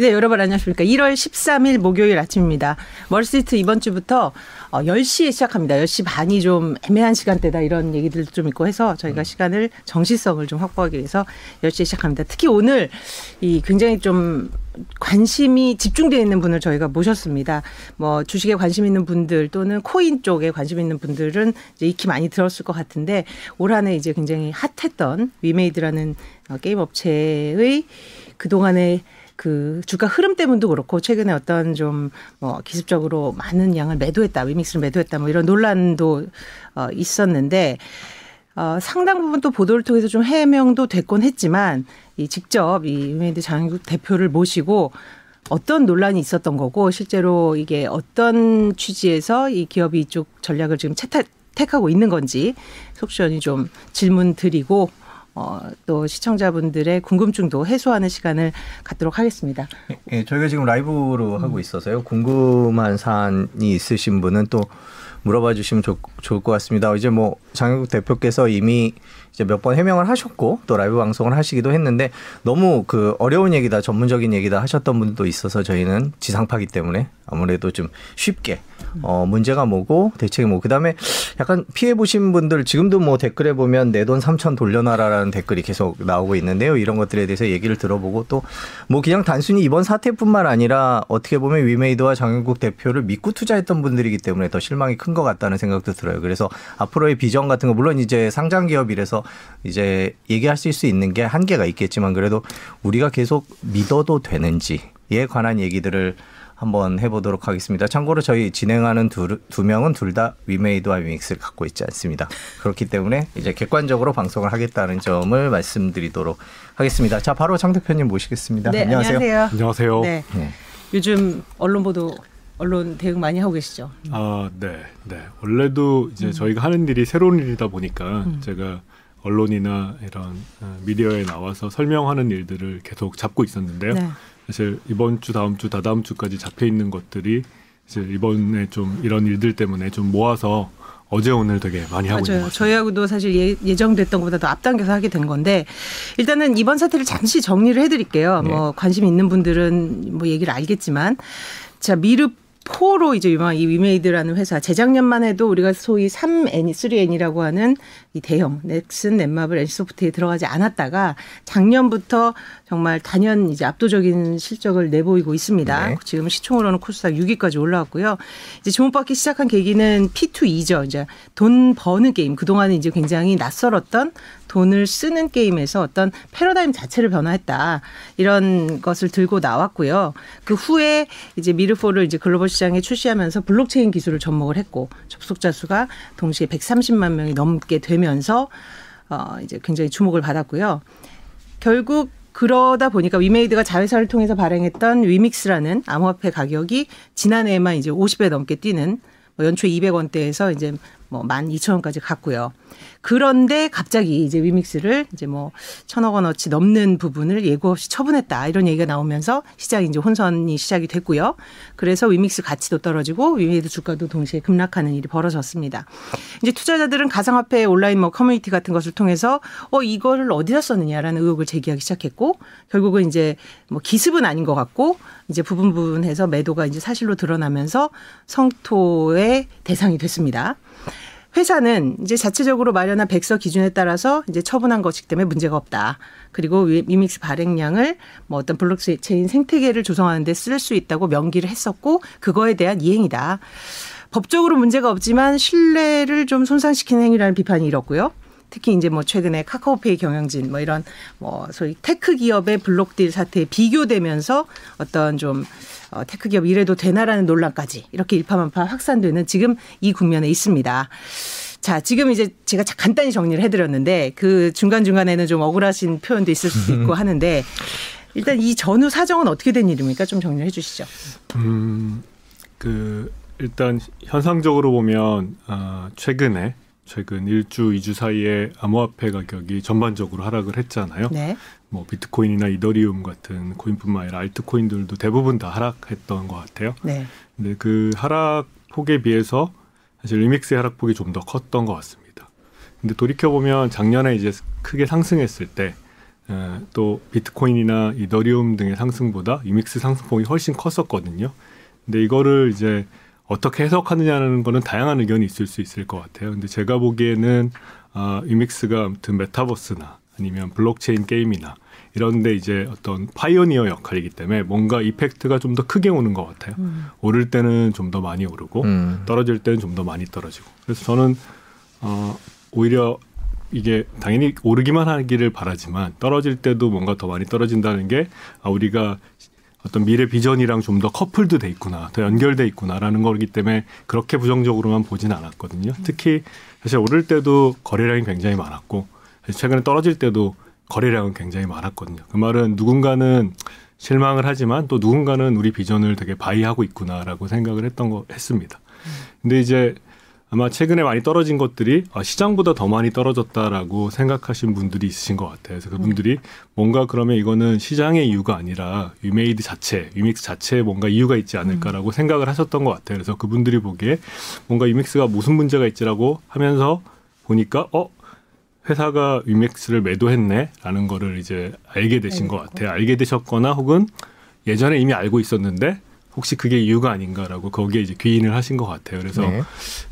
네, 여러분 안녕하십니까. 1월 13일 목요일 아침입니다. 월스트리트 이번 주부터 10시에 어, 시작합니다. 10시 반이 좀 애매한 시간대다 이런 얘기들도 좀 있고 해서 저희가 시간을 정시성을 좀 확보하기 위해서 10시에 시작합니다. 특히 오늘 이 굉장히 좀 관심이 집중되어 있는 분을 저희가 모셨습니다. 뭐 주식에 관심 있는 분들 또는 코인 쪽에 관심 있는 분들은 이제 익히 많이 들었을 것 같은데 올 한해 이제 굉장히 핫했던 위메이드라는 어, 게임 업체의 그동안의 그 주가 흐름 때문도 그렇고 최근에 어떤 좀 뭐 기습적으로 많은 양을 매도했다 위믹스를 매도했다 뭐 이런 논란도 어 있었는데 어 상당 부분 또 보도를 통해서 좀 해명도 됐곤 했지만 이 직접 이 위메이드 장현국 대표를 모시고 어떤 논란이 있었던 거고 실제로 이게 어떤 취지에서 이 기업이 이쪽 전략을 지금 채택 택하고 있는 건지 속 시원히 좀 질문 드리고 어, 또 시청자분들의 궁금증도 해소하는 시간을 갖도록 하겠습니다. 예, 저희가 지금 라이브로 음. 하고 있어서요. 궁금한 사안이 있으신 분은 또 물어봐 주시면 좋, 좋을 것 같습니다. 이제 뭐 장혁국 대표께서 이미 이제 몇 번 해명을 하셨고 또 라이브 방송을 하시기도 했는데 너무 그 어려운 얘기다 전문적인 얘기다 하셨던 분도 있어서 저희는 지상파기 때문에 아무래도 좀 쉽게 어 문제가 뭐고 대책이 뭐 그다음에 약간 피해 보신 분들 지금도 뭐 댓글에 보면 내돈 삼천 돌려놔라라는 댓글이 계속 나오고 있는데요. 이런 것들에 대해서 얘기를 들어보고 또 뭐 그냥 단순히 이번 사태뿐만 아니라 어떻게 보면 위메이드와 장영국 대표를 믿고 투자했던 분들이기 때문에 더 실망이 큰 것 같다는 생각도 들어요. 그래서 앞으로의 비전 같은 거 물론 이제 상장 기업이라서 이제 얘기할 수 있는 게 한계가 있겠지만 그래도 우리가 계속 믿어도 되는지에 관한 얘기들을 한번 해보도록 하겠습니다. 참고로 저희 진행하는 두, 두 명은 둘 다 위메이드와 위믹스를 갖고 있지 않습니다. 그렇기 때문에 이제 객관적으로 방송을 하겠다는 점을 말씀드리도록 하겠습니다. 자, 바로 장 대표님 모시겠습니다. 네, 안녕하세요. 안녕하세요. 안녕하세요. 네. 네. 요즘 언론 보도 언론 대응 많이 하고 계시죠? 아, 네, 네. 원래도 이제 음. 저희가 하는 일이 새로운 일이다 보니까 음. 제가 언론이나 이런 어, 미디어에 나와서 설명하는 일들을 계속 잡고 있었는데요. 네. 사실 이번 주, 다음 주, 다다음 주까지 잡혀 있는 것들이 이제 이번에 좀 이런 일들 때문에 좀 모아서 어제 오늘 되게 많이 하고 맞아요. 있는. 저희하고도 사실 예, 예정됐던 것보다 더 앞당겨서 하게 된 건데 일단은 이번 사태를 잠시 정리를 해드릴게요. 네. 뭐 관심 있는 분들은 뭐 얘기를 알겠지만 자 미르 포로 이제 유명한 이 위메이드라는 회사 재작년만 해도 우리가 소위 3N, 3N이라고 하는 이 대형 넥슨, 넷마블, 엔소프트에 들어가지 않았다가 작년부터 정말 단연 이제 압도적인 실적을 내보이고 있습니다. 네. 지금 시총으로는 코스닥 6위까지 올라왔고요. 이제 주목받기 시작한 계기는 P2E죠. 이제 돈 버는 게임. 그동안은 이제 굉장히 낯설었던 돈을 쓰는 게임에서 어떤 패러다임 자체를 변화했다. 이런 것을 들고 나왔고요. 그 후에 이제 미르4를 이제 글로벌 시장에 출시하면서 블록체인 기술을 접목을 했고 접속자 수가 동시에 130만 명이 넘게 되면서 어 이제 굉장히 주목을 받았고요. 결국 그러다 보니까 위메이드가 자회사를 통해서 발행했던 위믹스라는 암호화폐 가격이 지난해에만 이제 50배 넘게 뛰는 뭐 연초 200원대에서 이제 뭐 12,000원까지 갔고요. 그런데 갑자기 이제 위믹스를 이제 뭐 천억 원어치 넘는 부분을 예고 없이 처분했다. 이런 얘기가 나오면서 시장이 이제 혼선이 시작이 됐고요. 그래서 위믹스 가치도 떨어지고 위메이드 주가도 동시에 급락하는 일이 벌어졌습니다. 이제 투자자들은 가상화폐 온라인 뭐 커뮤니티 같은 것을 통해서 어 이거를 어디다 썼느냐라는 의혹을 제기하기 시작했고 결국은 이제 뭐 기습은 아닌 것 같고 이제 부분 부분해서 매도가 이제 사실로 드러나면서 성토의 대상이 됐습니다. 회사는 이제 자체적으로 마련한 백서 기준에 따라서 이제 처분한 것이기 때문에 문제가 없다. 그리고 위믹스 발행량을 뭐 어떤 블록체인 생태계를 조성하는 데 쓸 수 있다고 명기를 했었고 그거에 대한 이행이다. 법적으로 문제가 없지만 신뢰를 좀 손상시키는 행위라는 비판이 일었고요. 특히 이제 뭐 최근에 카카오페이 경영진 뭐 이런 뭐 소위 테크 기업의 블록딜 사태에 비교되면서 어떤 좀 어, 테크 기업 이래도 되나라는 논란까지 이렇게 일파만파 확산되는 지금 이 국면에 있습니다. 자, 지금 이제 제가 간단히 정리를 해드렸는데 그 중간중간에는 좀 억울하신 표현도 있을 수도 있고 하는데 일단 이 전후 사정은 어떻게 된 일입니까? 좀 정리해 주시죠. 음, 그 일단 현상적으로 보면 어, 최근에 최근 1주, 2주 사이에 암호화폐 가격이 전반적으로 하락을 했잖아요. 네. 뭐 비트코인이나 이더리움 같은 코인뿐만 아니라 알트코인들도 대부분 다 하락했던 것 같아요. 네. 근데 그 하락 폭에 비해서 사실 리믹스의 하락폭이 좀 더 컸던 것 같습니다. 근데 돌이켜 보면 작년에 이제 크게 상승했을 때 에, 또 비트코인이나 이더리움 등의 상승보다 유믹스 상승폭이 훨씬 컸었거든요. 근데 이거를 이제 어떻게 해석하느냐는 거는 다양한 의견이 있을 수 있을 것 같아요. 근데 제가 보기에는 아, 위믹스가 아무튼 메타버스나 아니면 블록체인 게임이나 이런데 이제 어떤 pioneer 역할이기 때문에 뭔가 effect가 좀 더 크게 오는 것 같아요. 음. 오를 때는 좀 더 많이 오르고 음. 떨어질 때는 좀 더 많이 떨어지고. 그래서 저는 어, 오히려 이게 당연히 오르기만 하기를 바라지만 떨어질 때도 뭔가 더 많이 떨어진다는 게 아, 우리가 어떤 미래 비전이랑 좀 더 커플도 돼 있구나, 더 연결돼 있구나라는 거기 때문에 그렇게 부정적으로만 보지는 않았거든요. 특히 사실 오를 때도 거래량이 굉장히 많았고 최근에 떨어질 때도 거래량은 굉장히 많았거든요. 그 말은 누군가는 실망을 하지만 또 누군가는 우리 비전을 되게 바이하고 있구나라고 생각을 했던 거 했습니다. 근데 이제 아마 최근에 많이 떨어진 것들이 아, 시장보다 더 많이 떨어졌다라고 생각하신 분들이 있으신 것 같아요. 그래서 그분들이 뭔가 그러면 이거는 시장의 이유가 아니라 위메이드 자체, 위믹스 자체에 뭔가 이유가 있지 않을까라고 음. 생각을 하셨던 것 같아요. 그래서 그분들이 보기에 뭔가 위믹스가 무슨 문제가 있지라고 하면서 보니까 어 회사가 위믹스를 매도했네라는 거를 이제 알게 되신 것 같아요. 알게 되셨거나 혹은 예전에 이미 알고 있었는데 혹시 그게 이유가 아닌가라고 거기에 이제 귀인을 하신 것 같아요. 그래서 네.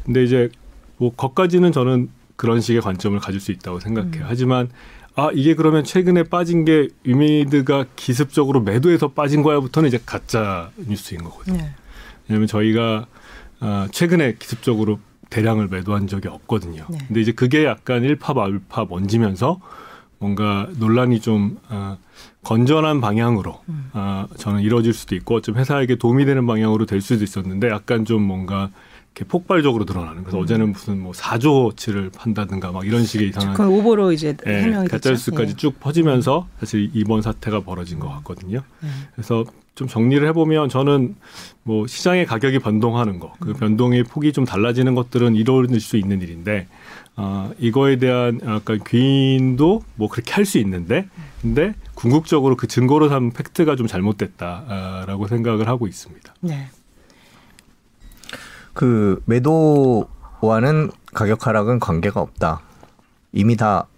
근데 이제 뭐 거까지는 저는 그런 식의 관점을 가질 수 있다고 생각해요. 음. 하지만 아 이게 그러면 최근에 빠진 게 위메이드가 기습적으로 매도해서 빠진 거야부터는 이제 가짜 뉴스인 거거든요. 네. 왜냐하면 저희가 아, 최근에 기습적으로 대량을 매도한 적이 없거든요. 네. 근데 이제 그게 약간 일파만파 번지면서 뭔가 논란이 좀 어, 건전한 방향으로 음. 어, 저는 이루어질 수도 있고 좀 회사에게 도움이 되는 방향으로 될 수도 있었는데 약간 좀 뭔가 이렇게 폭발적으로 드러나는. 그래서 음. 어제는 무슨 뭐 4조치를 판다든가 막 이런 식의 이상한 그 오보로 이제 네, 해명이 가짜뉴스까지 예. 쭉 퍼지면서 사실 이번 사태가 벌어진 것 같거든요. 네. 그래서 좀 정리를 해보면 저는 뭐 시장의 가격이 변동하는 거, 그 음. 변동의 폭이 좀 달라지는 것들은 이루어질 수 있는 일인데, 어, 이거에 대한 약간 귀인도 뭐 그렇게 할 수 있는데, 근데 궁극적으로 그 증거로 삼은 팩트가 좀 잘못됐다라고 생각을 하고 있습니다. 네. 그 매도와는 가격 하락은 관계가 없다. 이미 다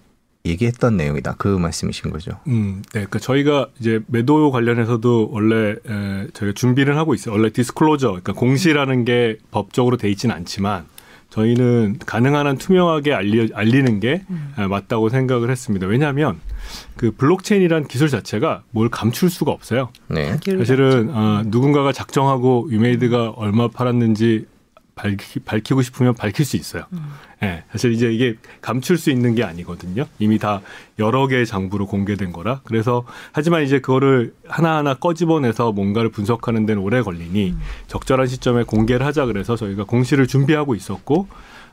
얘기했던 내용이다. 그 말씀이신 거죠. 음, 네. 그 저희가 이제 매도 관련해서도 원래 에, 저희가 준비를 하고 있어요. 원래 디스클로저, 그러니까 공시라는 게 법적으로 돼 있지는 않지만 저희는 가능한 한 투명하게 알리, 알리는 게 음. 맞다고 생각을 했습니다. 왜냐하면 그 블록체인이란 기술 자체가 뭘 감출 수가 없어요. 네. 사실은 어, 누군가가 작정하고 위메이드가 얼마 팔았는지 밝히, 밝히 고 싶으면 밝힐 수 있어요. 음. 네, 사실 이제 이게 감출 수 있는 게 아니거든요. 이미 다 여러 개의 장부로 공개된 거라. 그래서 하지만 이제 그거를 하나하나 꺼집어내서 뭔가를 분석하는 데는 오래 걸리니 음. 적절한 시점에 공개를 하자 그래서 저희가 공시를 준비하고 있었고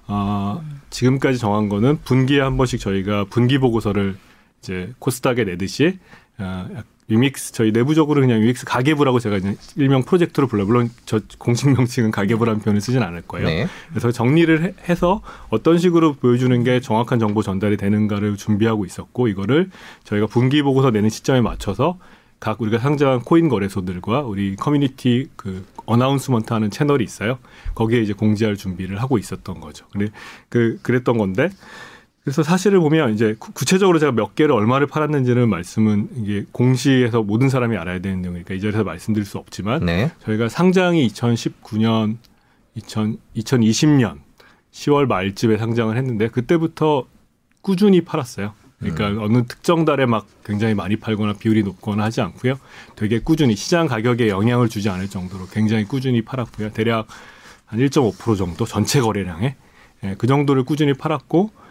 어, 음. 지금까지 정한 거는 분기에 한 번씩 저희가 분기 보고서를 이제 코스닥에 내듯이 어, 위믹스 저희 내부적으로 그냥 위믹스 가계부라고 제가 이제 일명 프로젝트로 불러 물론 저 공식 명칭은 가계부라는 표현을 쓰진 않을 거예요. 네. 그래서 정리를 해서 어떤 식으로 보여주는 게 정확한 정보 전달이 되는가를 준비하고 있었고 이거를 저희가 분기 보고서 내는 시점에 맞춰서 각 우리가 상장한 코인 거래소들과 우리 커뮤니티 그 announcement 하는 채널이 있어요. 거기에 이제 공지할 준비를 하고 있었던 거죠. 근데 그 그랬던 건데 그래서 사실을 보면 이제 구체적으로 제가 몇 개를 얼마를 팔았는지는 말씀은 이게 공시에서 모든 사람이 알아야 되는 내용이니까 이 자리에서 말씀드릴 수 없지만 네. 저희가 상장이 2019년 2000, 2020년 10월 말쯤에 상장을 했는데 그때부터 꾸준히 팔았어요. 그러니까 음. 어느 특정 달에 막 굉장히 많이 팔거나 비율이 높거나 하지 않고요. 되게 꾸준히 시장 가격에 영향을 주지 않을 정도로 굉장히 꾸준히 팔았고요. 대략 한 1.5% 정도 전체 거래량에 예, 그 정도를 꾸준히 팔았고 어,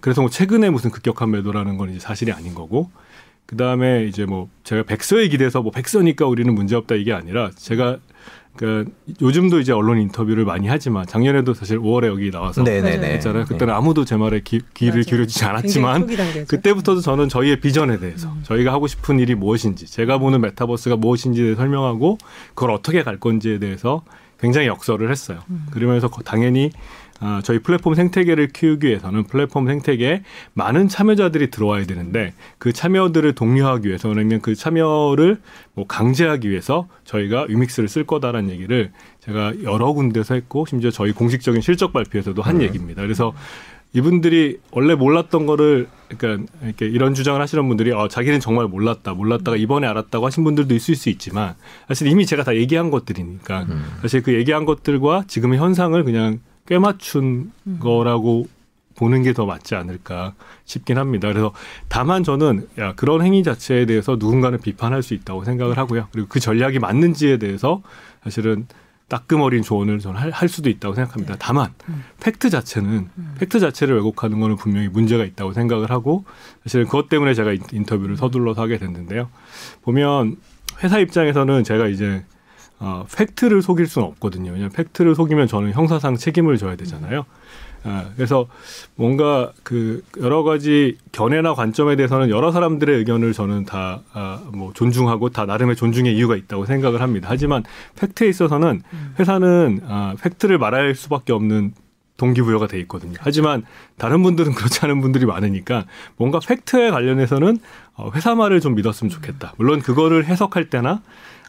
그래서 뭐 최근에 무슨 급격한 매도라는 건 이제 사실이 아닌 거고 그 다음에 이제 뭐 제가 백서에 기대서 뭐 백서니까 우리는 문제 없다 이게 아니라 제가 그 요즘도 이제 언론 인터뷰를 많이 하지만 작년에도 사실 5월에 여기 나와서 네네네. 했잖아요. 그때는 네. 아무도 제 말에 귀, 를 기울여주지 않았지만 그때부터도 저는 저희의 비전에 대해서 음. 저희가 하고 싶은 일이 무엇인지 제가 보는 메타버스가 무엇인지에 설명하고 그걸 어떻게 갈 건지에 대해서 굉장히 역설을 했어요. 음. 그러면서 당연히 어, 저희 플랫폼 생태계를 키우기 위해서는 플랫폼 생태계에 많은 참여자들이 들어와야 되는데 그 참여들을 독려하기 위해서 그러면 그 참여를 뭐 강제하기 위해서 저희가 유믹스를 쓸 거다라는 얘기를 제가 여러 군데서 했고 심지어 저희 공식적인 실적 발표에서도 한 음. 얘기입니다. 그래서 이분들이 원래 몰랐던 거를 그러니까 이렇게 이런 주장을 하시는 분들이 어, 자기는 정말 몰랐다, 몰랐다가 이번에 알았다고 하신 분들도 있을 수 있지만 사실 이미 제가 다 얘기한 것들이니까 음. 사실 그 얘기한 것들과 지금의 현상을 그냥 꿰맞춘 음. 거라고 보는 게 더 맞지 않을까 싶긴 합니다. 그래서 다만 저는 야 그런 행위 자체에 대해서 누군가는 비판할 수 있다고 생각을 하고요. 그리고 그 전략이 맞는지에 대해서 사실은 따끔어린 조언을 저는 할, 할 수도 있다고 생각합니다. 네. 다만 음. 팩트 자체는 음. 팩트 자체를 왜곡하는 거는 분명히 문제가 있다고 생각을 하고 사실은 그것 때문에 제가 인터뷰를 서둘러서 하게 됐는데요. 보면 회사 입장에서는 제가 이제 어, 팩트를 속일 수는 없거든요. 왜냐하면 팩트를 속이면 저는 형사상 책임을 져야 되잖아요. 아, 그래서 뭔가 그 여러 가지 견해나 관점에 대해서는 여러 사람들의 의견을 저는 다 뭐 아, 존중하고 다 나름의 존중의 이유가 있다고 생각을 합니다. 하지만 팩트에 있어서는 음. 회사는 아, 팩트를 말할 수밖에 없는 동기부여가 돼 있거든요. 하지만 다른 분들은 그렇지 않은 분들이 많으니까 뭔가 팩트에 관련해서는 어, 회사 말을 좀 믿었으면 좋겠다. 물론 그거를 해석할 때나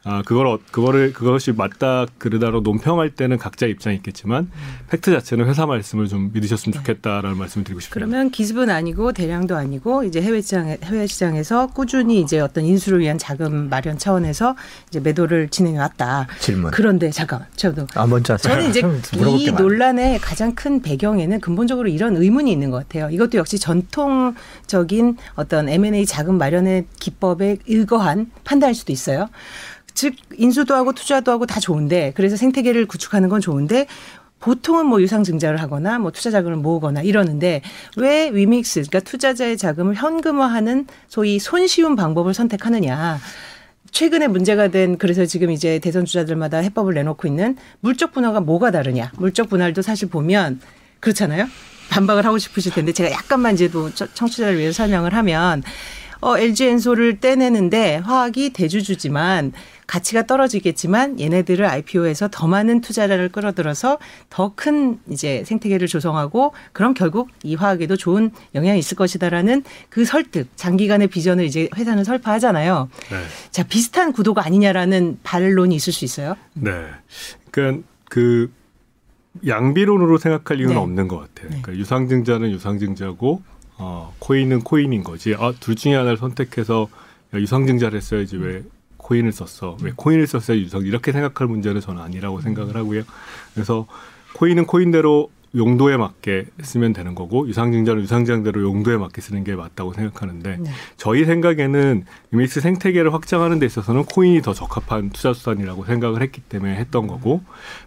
아 그걸 어, 그거를 그것이 맞다 그르다로 논평할 때는 각자 입장이 있겠지만 음. 팩트 자체는 회사 말씀을 좀 믿으셨으면 네. 좋겠다라는 말씀을 드리고 싶습니다. 그러면 기습은 아니고 대량도 아니고 이제 해외 시장 해외 시장에서 꾸준히 이제 어떤 인수를 위한 자금 마련 차원에서 이제 매도를 진행해 왔다. 질문. 그런데 잠깐 저도 아 먼저 저는 이제 이 논란의 가장 큰 배경에는 근본적으로 이런 의문이 있는 것 같아요. 이것도 역시 전통적인 어떤 M&A 자금 마련의 기법에 의거한 판단일 수도 있어요. 즉 인수도 하고 투자도 하고 다 좋은데 그래서 생태계를 구축하는 건 좋은데 보통은 뭐 유상 증자를 하거나 뭐 투자 자금을 모으거나 이러는데 왜 위믹스 그러니까 투자자의 자금을 현금화하는 소위 손쉬운 방법을 선택하느냐. 최근에 문제가 된 그래서 지금 이제 대선 주자들마다 해법을 내놓고 있는 물적 분할과 뭐가 다르냐. 물적 분할도 사실 보면 그렇잖아요. 반박을 하고 싶으실 텐데 제가 약간만 이제도 청취자를 위해서 설명을 하면 어, LG 엔소를 떼내는데 화학이 대주주지만 가치가 떨어지겠지만 얘네들을 IPO에서 더 많은 투자자를 끌어들여서 더 큰 이제 생태계를 조성하고 그럼 결국 이 화학에도 좋은 영향이 있을 것이다라는 그 설득 장기간의 비전을 이제 회사는 설파하잖아요. 네. 자 비슷한 구도가 아니냐라는 반론이 있을 수 있어요. 네. 그러니까 그 양비론으로 생각할 이유는 네. 없는 것 같아요. 네. 그러니까 유상증자는 유상증자고 어, 코인은 코인인 거지. 아, 둘 중에 하나를 선택해서 유상증자를 했어야지 왜 코인을 썼어? 왜 코인을 썼어야 유상? 이렇게 생각할 문제는 저는 아니라고 생각을 하고요. 그래서 코인은 코인대로 용도에 맞게 쓰면 되는 거고 유상증자는 유상증자대로 용도에 맞게 쓰는 게 맞다고 생각하는데 네. 저희 생각에는 위믹스 생태계를 확장하는 데 있어서는 코인이 더 적합한 투자 수단이라고 생각을 했기 때문에 했던 거고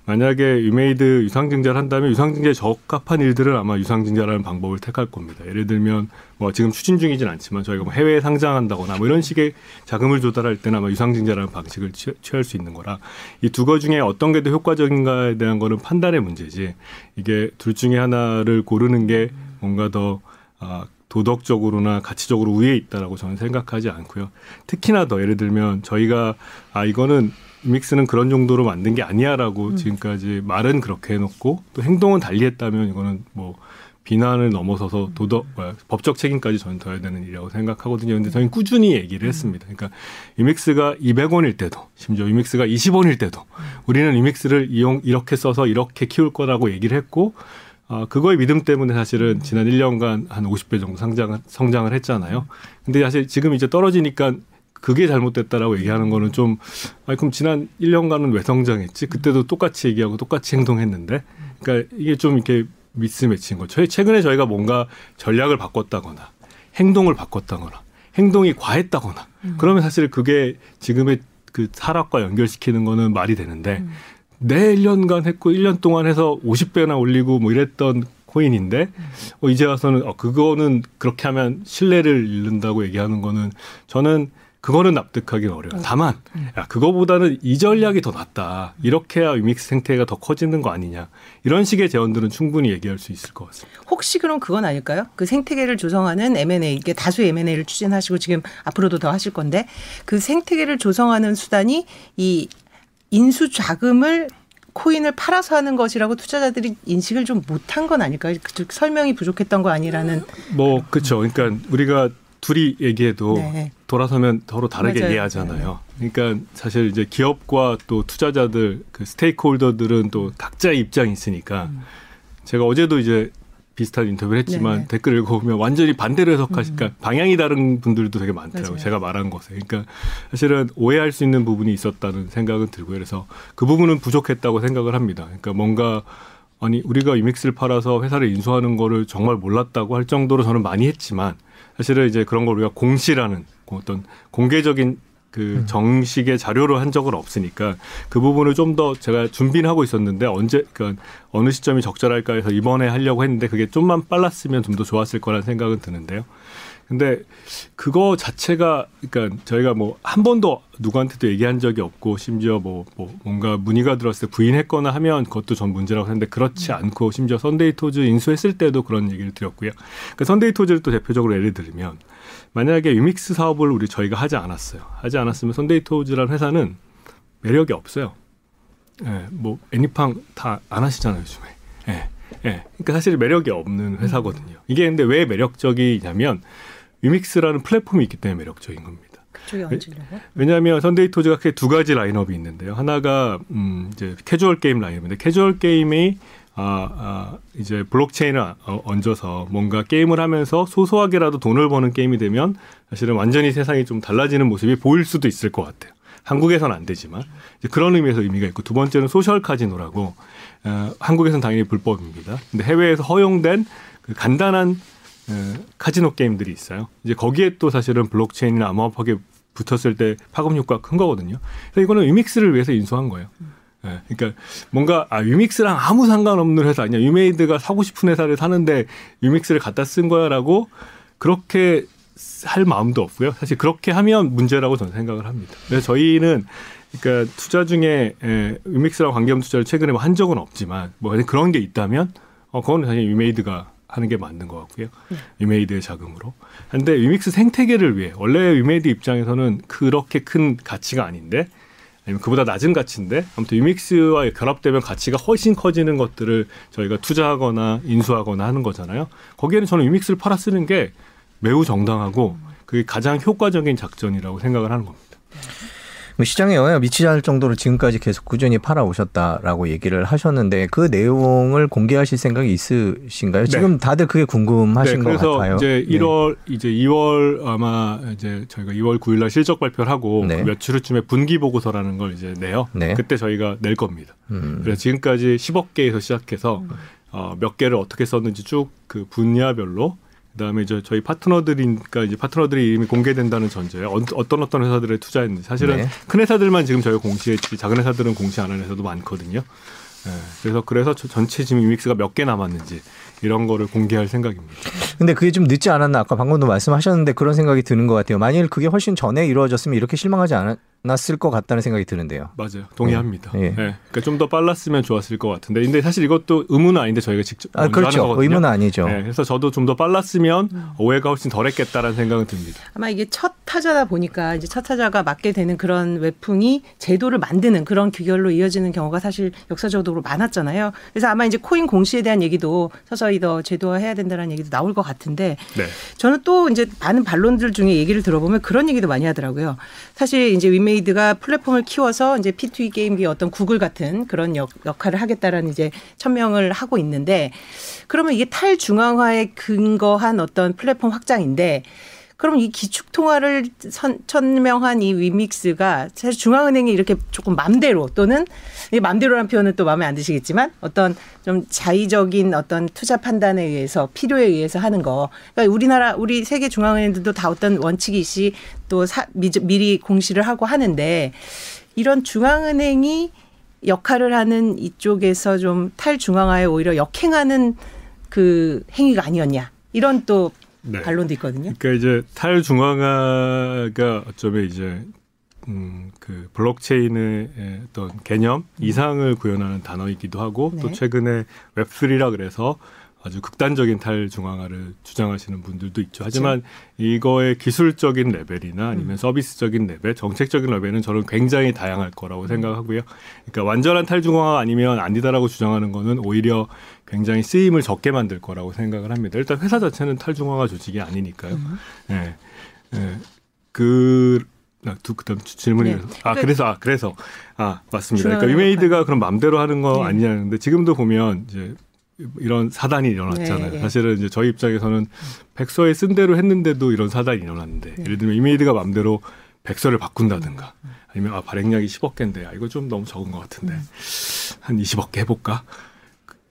만약에 위메이드 유상증자를 한다면 유상증자에 적합한 일들은 아마 유상증자라는 방법을 택할 겁니다. 예를 들면 뭐 지금 추진 중이진 않지만 저희가 뭐 해외에 상장한다거나 뭐 이런 식의 자금을 조달할 때는 아마 유상증자라는 방식을 취할 수 있는 거라 이 두 거 중에 어떤 게 더 효과적인가에 대한 거는 판단의 문제지 이게 둘 중에 하나를 고르는 게 뭔가 더 아, 도덕적으로나 가치적으로 우위에 있다라고 저는 생각하지 않고요. 특히나 더 예를 들면 저희가 아 이거는 믹스는 그런 정도로 만든 게 아니야라고 음. 지금까지 말은 그렇게 해놓고 또 행동은 달리했다면 이거는 뭐 비난을 넘어서서 도덕 뭐야, 법적 책임까지 저는 둬야 되는 일이라고 생각하거든요. 근데 저희는 꾸준히 얘기를 했습니다. 그러니까 이믹스가 200원일 때도 심지어 이믹스가 20원일 때도 우리는 이믹스를 이용 이렇게 써서 이렇게 키울 거라고 얘기를 했고 어, 그거의 믿음 때문에 사실은 지난 1년간 한 50배 정도 상장을 성장을 했잖아요. 근데 사실 지금 이제 떨어지니까 그게 잘못됐다라고 얘기하는 거는 좀 아니 그럼 지난 1년간은 왜 성장했지? 그때도 똑같이 얘기하고 똑같이 행동했는데 그러니까 이게 좀 이렇게 미스매치인 거죠. 최근에 저희가 뭔가 전략을 바꿨다거나 행동을 바꿨다거나 행동이 과했다거나 음. 그러면 사실 그게 지금의 그 사락과 연결시키는 거는 말이 되는데 음. 내 1년간 했고 1년 동안 해서 50배나 올리고 뭐 이랬던 코인인데 음. 어, 이제 와서는 어, 그거는 그렇게 하면 신뢰를 잃는다고 얘기하는 거는 저는 그거는 납득하기 어려워요. 음. 다만 음. 야, 그거보다는 이 전략이 더 낫다. 이렇게 해야 유믹스 생태가 더 커지는 거 아니냐. 이런 식의 제언들은 충분히 얘기할 수 있을 것 같습니다. 혹시 그럼 그건 아닐까요? 그 생태계를 조성하는 M&A, 이게 다수 M&A를 추진하시고 지금 앞으로도 더 하실 건데 그 생태계를 조성하는 수단이 이 인수 자금을 코인을 팔아서 하는 것이라고 투자자들이 인식을 좀 못한 건 아닐까요? 그 설명이 부족했던 거 아니라는. 뭐 그렇죠. 그러니까 우리가 둘이 얘기해도 네. 돌아서면 서로 다르게 맞아요. 이해하잖아요. 네. 그러니까 사실 이제 기업과 또 투자자들 그 스테이크홀더들은 또 각자의 입장이 있으니까 음. 제가 어제도 이제 비슷한 인터뷰를 했지만 네네. 댓글 읽어보면 완전히 반대로 해석하시니까 음. 방향이 다른 분들도 되게 많더라고요. 맞아요. 제가 말한 것에. 그러니까 사실은 오해할 수 있는 부분이 있었다는 생각은 들고요. 그래서 그 부분은 부족했다고 생각을 합니다. 그러니까 뭔가 아니 우리가 이믹스를 팔아서 회사를 인수하는 거를 정말 몰랐다고 할 정도로 저는 많이 했지만 사실은 이제 그런 걸 우리가 공시라는 어떤 공개적인 그 음. 정식의 자료로 한 적은 없으니까 그 부분을 좀 더 제가 준비는 하고 있었는데 언제 그러니까 어느 시점이 적절할까 해서 이번에 하려고 했는데 그게 좀만 빨랐으면 좀 더 좋았을 거라는 생각은 드는데요. 근데 그거 자체가 그러니까 저희가 뭐 한 번도 누구한테도 얘기한 적이 없고 심지어 뭐, 뭐 뭔가 문의가 들었을 때 부인했거나 하면 그것도 전 문제라고 했는데 그렇지 음. 않고 심지어 선데이 토즈 인수했을 때도 그런 얘기를 드렸고요. 그러니까 선데이 토즈를 또 대표적으로 예를 들면 만약에 위믹스 사업을 우리 저희가 하지 않았어요. 하지 않았으면 선데이 토즈라는 회사는 매력이 없어요. 예, 네, 뭐 애니팡 다 안 하시잖아요, 요즘에. 예. 네, 네. 그러니까 사실 매력이 없는 회사거든요. 이게 근데 왜 매력적이냐면 위믹스라는 플랫폼이 있기 때문에 매력적인 겁니다. 왜냐하면 선데이토즈가 크게 두 가지 라인업이 있는데요. 하나가 음 이제 캐주얼 게임 라인업인데 캐주얼 게임이 아, 아, 이제 블록체인을 어, 얹어서 뭔가 게임을 하면서 소소하게라도 돈을 버는 게임이 되면 사실은 완전히 세상이 좀 달라지는 모습이 보일 수도 있을 것 같아요. 한국에서는 안 되지만 그런 의미에서 의미가 있고 두 번째는 소셜 카지노라고 어, 한국에서는 당연히 불법입니다. 근데 해외에서 허용된 그 간단한 어, 카지노 게임들이 있어요. 이제 거기에 또 사실은 블록체인이나 암호화폐에 붙었을 때 파급 효과가 큰 거거든요. 그래서 이거는 위믹스를 위해서 인수한 거예요. 예, 그러니까 뭔가 아 위믹스랑 아무 상관없는 회사 아니야 위메이드가 사고 싶은 회사를 사는데 위믹스를 갖다 쓴 거야라고 그렇게 할 마음도 없고요. 사실 그렇게 하면 문제라고 저는 생각을 합니다. 그래서 저희는 그러니까 투자 중에 예, 위믹스랑 관계없는 투자를 최근에 뭐 한 적은 없지만 뭐 그런 게 있다면 어 그거는 사실 위메이드가 하는 게 맞는 것 같고요. 네. 위메이드의 자금으로. 근데 위믹스 생태계를 위해 원래 위메이드 입장에서는 그렇게 큰 가치가 아닌데 아니면 그보다 낮은 가치인데 아무튼 위믹스와 결합되면 가치가 훨씬 커지는 것들을 저희가 투자하거나 인수하거나 하는 거잖아요. 거기에는 저는 유믹스를 팔아 쓰는 게 매우 정당하고 그게 가장 효과적인 작전이라고 생각을 하는 겁니다. 뭐 시장에 영향을 미치지 않을 정도로 지금까지 계속 꾸준히 팔아오셨다라고 얘기를 하셨는데 그 내용을 공개하실 생각이 있으신가요? 네. 지금 다들 그게 궁금하신 네, 것 같아요. 이제 1월 네. 이제 2월 아마 이제 저희가 2월 9일 날 실적 발표를 하고 네. 그 며칠 후쯤에 분기 보고서라는 걸 이제 내요. 네. 그때 저희가 낼 겁니다. 음. 그래서 지금까지 10억 개에서 시작해서 음. 어, 몇 개를 어떻게 썼는지 쭉 그 분야별로 그다음에 이제 저희 파트너들이니까 이제 파트너들이 이미 공개된다는 전제에 어떤 어떤 회사들에 투자했는지 사실은 네. 큰 회사들만 지금 저희 공시했지 작은 회사들은 공시 안 하는 회사도 많거든요. 네, 그래서 그래서 전체 지금 믹스가 몇 개 남았는지 이런 거를 공개할 생각입니다. 근데 그게 좀 늦지 않았나 아까 방금도 말씀하셨는데 그런 생각이 드는 것 같아요. 만일 그게 훨씬 전에 이루어졌으면 이렇게 실망하지 않았 났을 것 같다는 생각이 드는데요. 맞아요. 동의합니다. 네. 네. 네. 그러니까 좀 더 빨랐으면 좋았을 것 같은데, 근데 사실 이것도 의무는 아닌데 저희가 직접 아, 그렇죠. 의무는 아니죠. 네. 그래서 저도 좀 더 빨랐으면 음. 오해가 훨씬 덜했겠다라는 생각은 듭니다. 아마 이게 첫 타자다 보니까 이제 첫 타자가 맡게 되는 그런 외풍이 제도를 만드는 그런 규결로 이어지는 경우가 사실 역사적으로 많았잖아요. 그래서 아마 이제 코인 공시에 대한 얘기도 서서히 더 제도화해야 된다는 얘기도 나올 것 같은데, 네. 저는 또 이제 많은 반론들 중에 얘기를 들어보면 그런 얘기도 많이 하더라고요. 사실 이제 위메 메이드가 플랫폼을 키워서 이제 P2E 게임계 어떤 구글 같은 그런 역, 역할을 하겠다라는 이제 천명을 하고 있는데 그러면 이게 탈중앙화에 근거한 어떤 플랫폼 확장인데 그럼 이 기축 통화를 선, 천명한 이 위믹스가 사실 중앙은행이 이렇게 조금 맘대로 또는 이 맘대로라는 표현은 또 마음에 안 드시겠지만 어떤 좀 자의적인 어떤 투자 판단에 의해서 필요에 의해서 하는 거. 그러니까 우리나라 우리 세계 중앙은행들도 다 어떤 원칙이 있이 또 사, 미리 공시를 하고 하는데 이런 중앙은행이 역할을 하는 이쪽에서 좀 탈중앙화에 오히려 역행하는 그 행위가 아니었냐. 이런 또 네. 반론도 있거든요. 그러니까 이제 탈중앙화가 어쩌면 이제 음, 그 블록체인의 어떤 개념 이상을 구현하는 단어이기도 하고 네. 또 최근에 웹3라 그래서 아주 극단적인 탈중앙화를 주장하시는 분들도 있죠. 하지만. 이거의 기술적인 레벨이나 아니면 음. 서비스적인 레벨, 정책적인 레벨은 저는 굉장히 다양할 거라고 음. 생각하고요. 그러니까 완전한 탈중앙화 아니면 아니다라고 주장하는 거는 오히려 굉장히 쓰임을 적게 만들 거라고 생각을 합니다. 일단 회사 자체는 탈중앙화 조직이 아니니까요. 음. 네. 네. 그 두, 그다음 질문이 네. 아 그, 그래서 아 그래서 아 맞습니다. 그러니까 위메이드가 그럼 맘대로 하는 거 네. 아니냐는데 지금도 보면 이제 이런 사단이 일어났잖아요. 네, 네. 사실은 이제 저희 입장에서는 백서에 쓴 대로 했는데도 이런 사단이 일어났는데 네. 예를 들면 위메이드가 맘대로 백서를 바꾼다든가 아니면 아 발행량이 10억 개인데 아 이거 좀 너무 적은 것 같은데 음. 한 20억 개 해볼까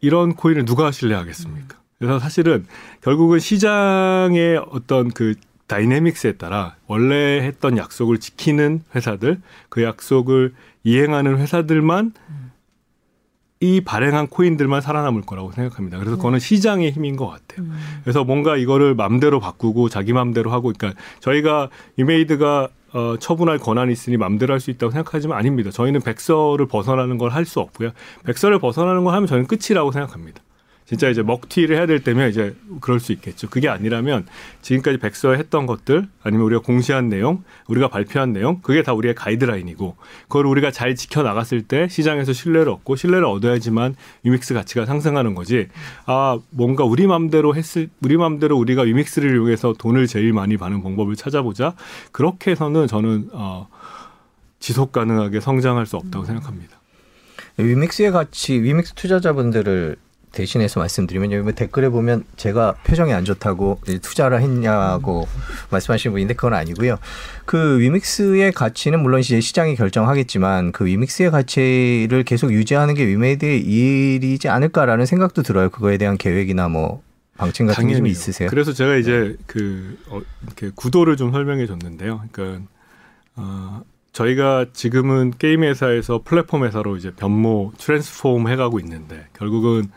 이런 코인을 누가 신뢰하겠습니까? 그래서 사실은 결국은 시장의 어떤 그 dynamics에 따라 원래 했던 약속을 지키는 회사들, 그 약속을 이행하는 회사들만 이 발행한 코인들만 살아남을 거라고 생각합니다. 그래서 그거는 시장의 힘인 것 같아요. 음. 그래서 뭔가 이거를 맘대로 바꾸고 자기 맘대로 하고, 그러니까 저희가 위메이드가 어, 처분할 권한이 있으니 맘대로 할 수 있다고 생각하지만 아닙니다. 저희는 백서를 벗어나는 걸 할 수 없고요. 백서를 벗어나는 걸 하면 저는 끝이라고 생각합니다. 진짜 이제 먹튀를 해야 될 때면 이제 그럴 수 있겠죠. 그게 아니라면 지금까지 백서에 했던 것들 아니면 우리가 공시한 내용, 우리가 발표한 내용, 그게 다 우리의 가이드라인이고 그걸 우리가 잘 지켜 나갔을 때 시장에서 신뢰를 얻고 신뢰를 얻어야지만 위믹스 가치가 상승하는 거지. 아 뭔가 우리 맘대로 했을 우리 맘대로 우리가 위믹스를 이용해서 돈을 제일 많이 버는 방법을 찾아보자. 그렇게 해서는 저는 어, 지속 가능하게 성장할 수 없다고 생각합니다. 위믹스의 가치, 위믹스 투자자분들을 대신해서 말씀드리면 여기 댓글에 보면 제가 표정이 안 좋다고 투자를 했냐고 음. 말씀하시는 분인데 그건 아니고요. 그 위믹스의 가치는 물론 이제 시장이 결정하겠지만 그 위믹스의 가치를 계속 유지하는 게 위메이드의 일이지 않을까라는 생각도 들어요. 그거에 대한 계획이나 뭐 방침 같은 게 좀 있으세요? 그래서 제가 이제 그 어, 이렇게 구도를 좀 설명해 줬는데요. 그러니까 어, 저희가 지금은 게임 회사에서 플랫폼 회사로 이제 변모 transform 해가고 있는데 결국은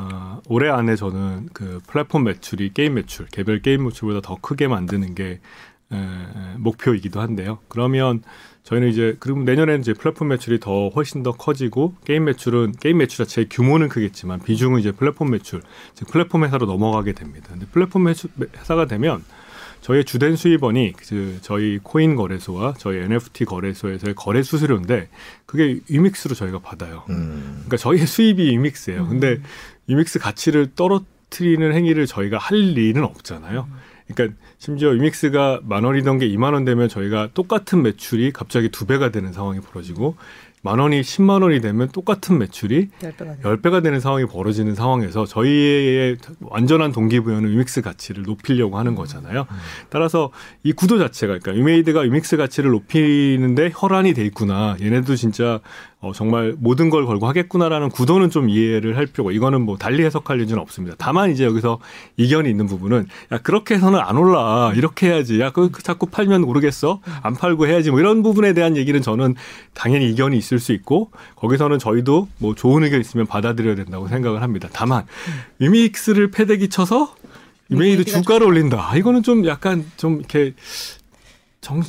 어, 올해 안에 저는 그 플랫폼 매출이 게임 매출, 개별 게임 매출보다 더 크게 만드는 게 에, 목표이기도 한데요. 그러면 저희는 이제 그리고 내년에는 이제 플랫폼 매출이 더 훨씬 더 커지고 게임 매출은 게임 매출 자체의 규모는 크겠지만 비중은 이제 플랫폼 매출, 즉 플랫폼 회사로 넘어가게 됩니다. 근데 플랫폼 매출, 회사가 되면 저희의 주된 수입원이 그 저희 코인 거래소와 저희 NFT 거래소에서의 거래 수수료인데 그게 위믹스로 저희가 받아요. 음. 그러니까 저희의 수입이 위믹스예요. 근데 음. 위믹스 가치를 떨어뜨리는 행위를 저희가 할 리는 없잖아요. 그러니까 심지어 위믹스가 만 원이던 게 이만 원 되면 저희가 똑같은 매출이 갑자기 두 배가 되는 상황이 벌어지고 만 원이 십만 원이 되면 똑같은 매출이 열배가 되는 상황이 벌어지는 상황에서 저희의 완전한 동기부여는 위믹스 가치를 높이려고 하는 거잖아요. 음. 따라서 이 구도 자체가 그러니까 위메이드가 위믹스 가치를 높이는데 혈안이 돼 있구나. 얘네도 진짜 어, 정말 모든 걸 걸고 하겠구나라는 구도는 좀 이해를 할 필요가 이거는 뭐 달리 해석할 여지는 없습니다. 다만 이제 여기서 이견이 있는 부분은 야 그렇게 해서는 안 올라 이렇게 해야지 야 그 자꾸 팔면 오르겠어 안 팔고 해야지 뭐 이런 부분에 대한 얘기는 저는 당연히 이견이 있을 수 있고 거기서는 저희도 뭐 좋은 의견 있으면 받아들여야 된다고 생각을 합니다. 다만 위믹스를 패대기 쳐서 위메이드 주가를 올린다. 이거는 좀 약간 좀 이렇게 정,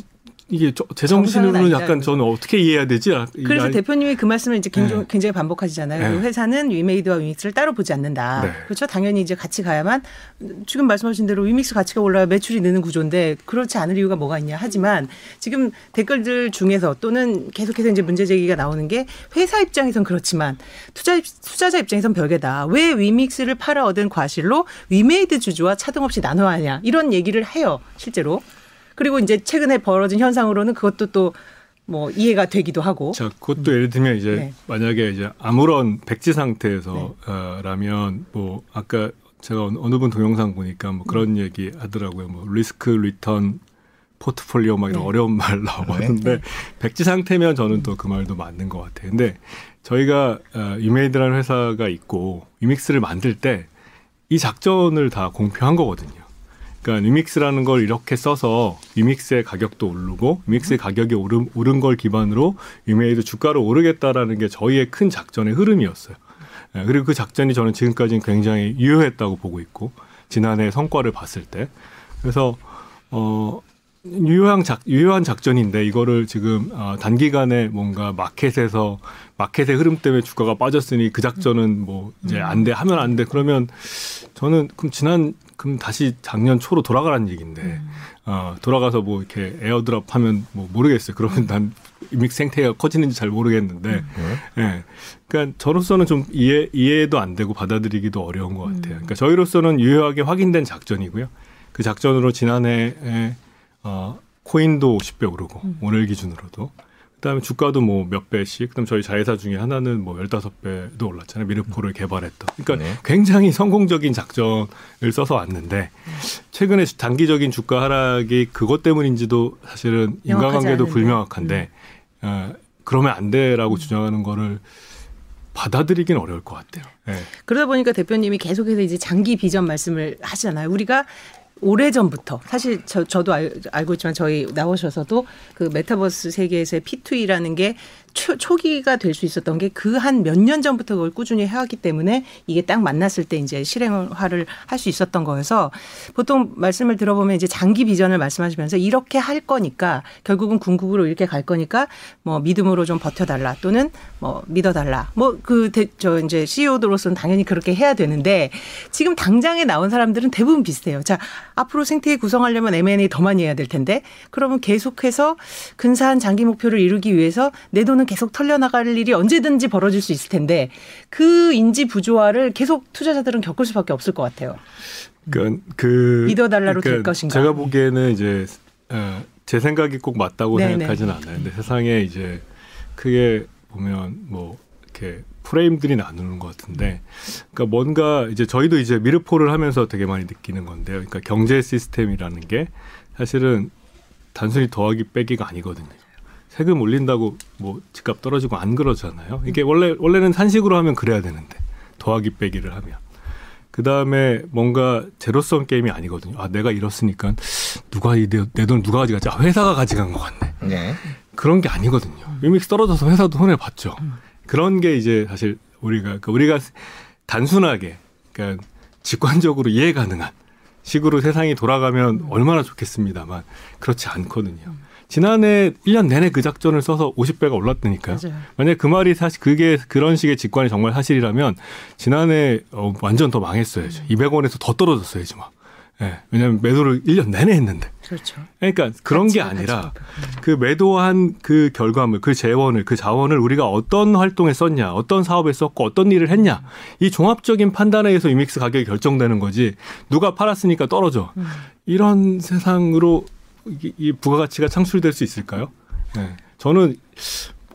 이게 제정신으로는 약간 저는 어떻게 이해해야 되지? 아, 그래서 아, 대표님이 그 말씀을 이제 굉장히, 네. 굉장히 반복하시잖아요. 네. 그 회사는 위메이드와 위믹스를 따로 보지 않는다. 네. 그렇죠. 당연히 이제 같이 가야만 지금 말씀하신 대로 위믹스 가치가 올라야 매출이 느는 구조인데 그렇지 않을 이유가 뭐가 있냐. 하지만 지금 댓글들 중에서 또는 계속해서 이제 문제 제기가 나오는 게 회사 입장에선 그렇지만 투자 투자자 입장에선 별개다. 왜 위믹스를 팔아 얻은 과실로 위메이드 주주와 차등 없이 나눠야 하냐. 이런 얘기를 해요. 실제로. 그리고 이제 최근에 벌어진 현상으로는 그것도 또 뭐 이해가 되기도 하고. 자, 그것도 예를 들면 이제 네. 만약에 이제 아무런 백지 상태에서라면 네. 뭐 아까 제가 어느 분 동영상 보니까 뭐 그런 음. 얘기 하더라고요. 뭐 risk return 포트폴리오 막 이런 네. 어려운 말 나왔는데 네. 백지 상태면 저는 또 그 말도 맞는 것 같아요. 근데 저희가 어, 위메이드라는 회사가 있고 위믹스를 만들 때 이 작전을 다 공표한 거거든요. 그러니까 위믹스라는 걸 이렇게 써서 위믹스의 가격도 오르고 위믹스의 가격이 오른, 오른 걸 기반으로 위메이드 주가를 오르겠다라는 게 저희의 큰 작전의 흐름이었어요. 예, 그리고 그 작전이 저는 지금까지는 굉장히 유효했다고 보고 있고 지난해 성과를 봤을 때 그래서 어 유효한 작 유효한 작전인데 이거를 지금 어, 단기간에 뭔가 마켓에서 마켓의 흐름 때문에 주가가 빠졌으니 그 작전은 뭐 이제 안 돼 하면 안 돼 그러면 저는 그럼 지난 그럼 다시 작년 초로 돌아가라는 얘기인데 음. 어, 돌아가서 뭐 이렇게 airdrop 하면 뭐 모르겠어요. 그러면 난 이믹 생태가 커지는지 잘 모르겠는데, 음. 예. 네. 그러니까 저로서는 좀 이해 이해도 안 되고 받아들이기도 어려운 것 같아요. 그러니까 저희로서는 유효하게 확인된 작전이고요. 그 작전으로 지난해 에 어, 코인도 50배 오르고 음. 오늘 기준으로도 그다음에 주가도 뭐 몇 배씩 그다음 저희 자회사 중에 하나는 뭐 열다섯 배도 올랐잖아요. 미르포를 개발했던. 그러니까 네. 굉장히 성공적인 작전을 써서 왔는데 최근에 단기적인 주가 하락이 그것 때문인지도 사실은 인과관계도 불명확한데 음. 어, 그러면 안 돼라고 주장하는 거를 받아들이긴 어려울 것 같아요. 네. 그러다 보니까 대표님이 계속해서 이제 장기 비전 말씀을 하시잖아요. 우리가 오래 전부터. 사실 저, 저도 알, 알고 있지만 저희 나오셔서도 그 메타버스 세계에서의 P2E라는 게 초, 초기가 될 수 있었던 게 그 한 몇 년 전부터 그걸 꾸준히 해왔기 때문에 이게 딱 만났을 때 이제 실행화를 할 수 있었던 거여서 보통 말씀을 들어보면 이제 장기 비전을 말씀하시면서 이렇게 할 거니까 결국은 궁극으로 이렇게 갈 거니까 뭐 믿음으로 좀 버텨달라 또는 뭐 믿어달라 뭐 그 저 이제 CEO들로서는 당연히 그렇게 해야 되는데 지금 당장에 나온 사람들은 대부분 비슷해요. 자 앞으로 생태계 구성하려면 M&A 더 많이 해야 될 텐데 그러면 계속해서 근사한 장기 목표를 이루기 위해서 내 돈을 계속 털려나갈 일이 언제든지 벌어질 수 있을 텐데 그 인지 부조화를 계속 투자자들은 겪을 수밖에 없을 것 같아요. 그러니까 그 믿어달라로 그러니까 될 것인가? 제가 보기에는 이제 어, 제 생각이 꼭 맞다고 네네. 생각하지는 않아요. 근데 세상에 이제 크게 보면 뭐 이렇게 프레임들이 나누는 것 같은데, 그러니까 뭔가 이제 저희도 이제 미르포를 하면서 되게 많이 느끼는 건데요. 그러니까 경제 시스템이라는 게 사실은 단순히 더하기 빼기가 아니거든요. 세금 올린다고 뭐 집값 떨어지고 안 그러잖아요. 이게 원래 원래는 산식으로 하면 그래야 되는데 더하기 빼기를 하면 그 다음에 뭔가 제로섬 게임이 아니거든요. 아 내가 잃었으니까 누가 이내돈 누가 가져갔지? 아 회사가 가져간 것 같네. 네. 그런 게 아니거든요. 유믹스 떨어져서 회사도 손해 봤죠. 음. 그런 게 이제 사실 우리가 그러니까 우리가 단순하게 그러니까 직관적으로 이해 가능한 식으로 세상이 돌아가면 얼마나 좋겠습니다만 그렇지 않거든요. 음. 지난해 1년 내내 그 작전을 써서 50배가 올랐다니까요. 맞아요. 만약 그 말이 사실 그게 그런 식의 직관이 정말 사실이라면 지난해 어, 완전 더 망했어야죠. 음. 200원에서 더 떨어졌어야지 막. 예. 네, 왜냐하면 매도를 1년 내내 했는데. 그렇죠. 그러니까 그런 게 아니라 그 매도한 그 결과물, 그 재원을, 그 자원을 우리가 어떤 활동에 썼냐, 어떤 사업에 썼고 어떤 일을 했냐, 이 종합적인 판단에 의해서 이믹스 가격이 결정되는 거지. 누가 팔았으니까 떨어져. 음. 이런 세상으로 이 부가가치가 창출될 수 있을까요? 네. 저는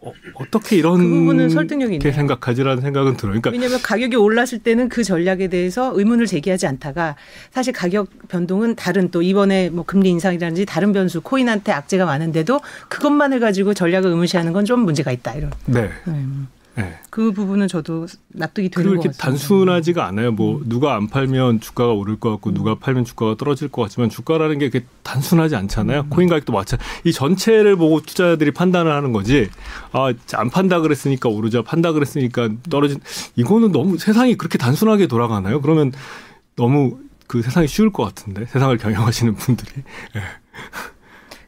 어, 떻게 이런 그 부분은 설득력이 있네요. 생각하지라는 생각은 들어요. 그러니까 왜냐하면 가격이 올랐을 때는 그 전략에 대해서 의문을 제기하지 않다가 사실 가격 변동은 다른 또 이번에 뭐 금리 인상이라든지 다른 변수 코인한테 악재가 많은데도 그것만을 가지고 전략을 의무시하는 건 좀 문제가 있다 이런. 네. 음. 네. 그 부분은 저도 납득이 되는 것 같습니다. 단순하지가 않아요. 뭐 음. 누가 안 팔면 주가가 오를 것 같고 음. 누가 팔면 주가가 떨어질 것 같지만 주가라는 게 그렇게 단순하지 않잖아요. 음. 코인 가격도 마찬. 이 전체를 보고 투자자들이 판단을 하는 거지. 아 안 판다 그랬으니까 오르자, 판다 그랬으니까 떨어진. 이거는 너무 세상이 그렇게 단순하게 돌아가나요? 그러면 너무 그 세상이 쉬울 것 같은데 세상을 경영하시는 분들이.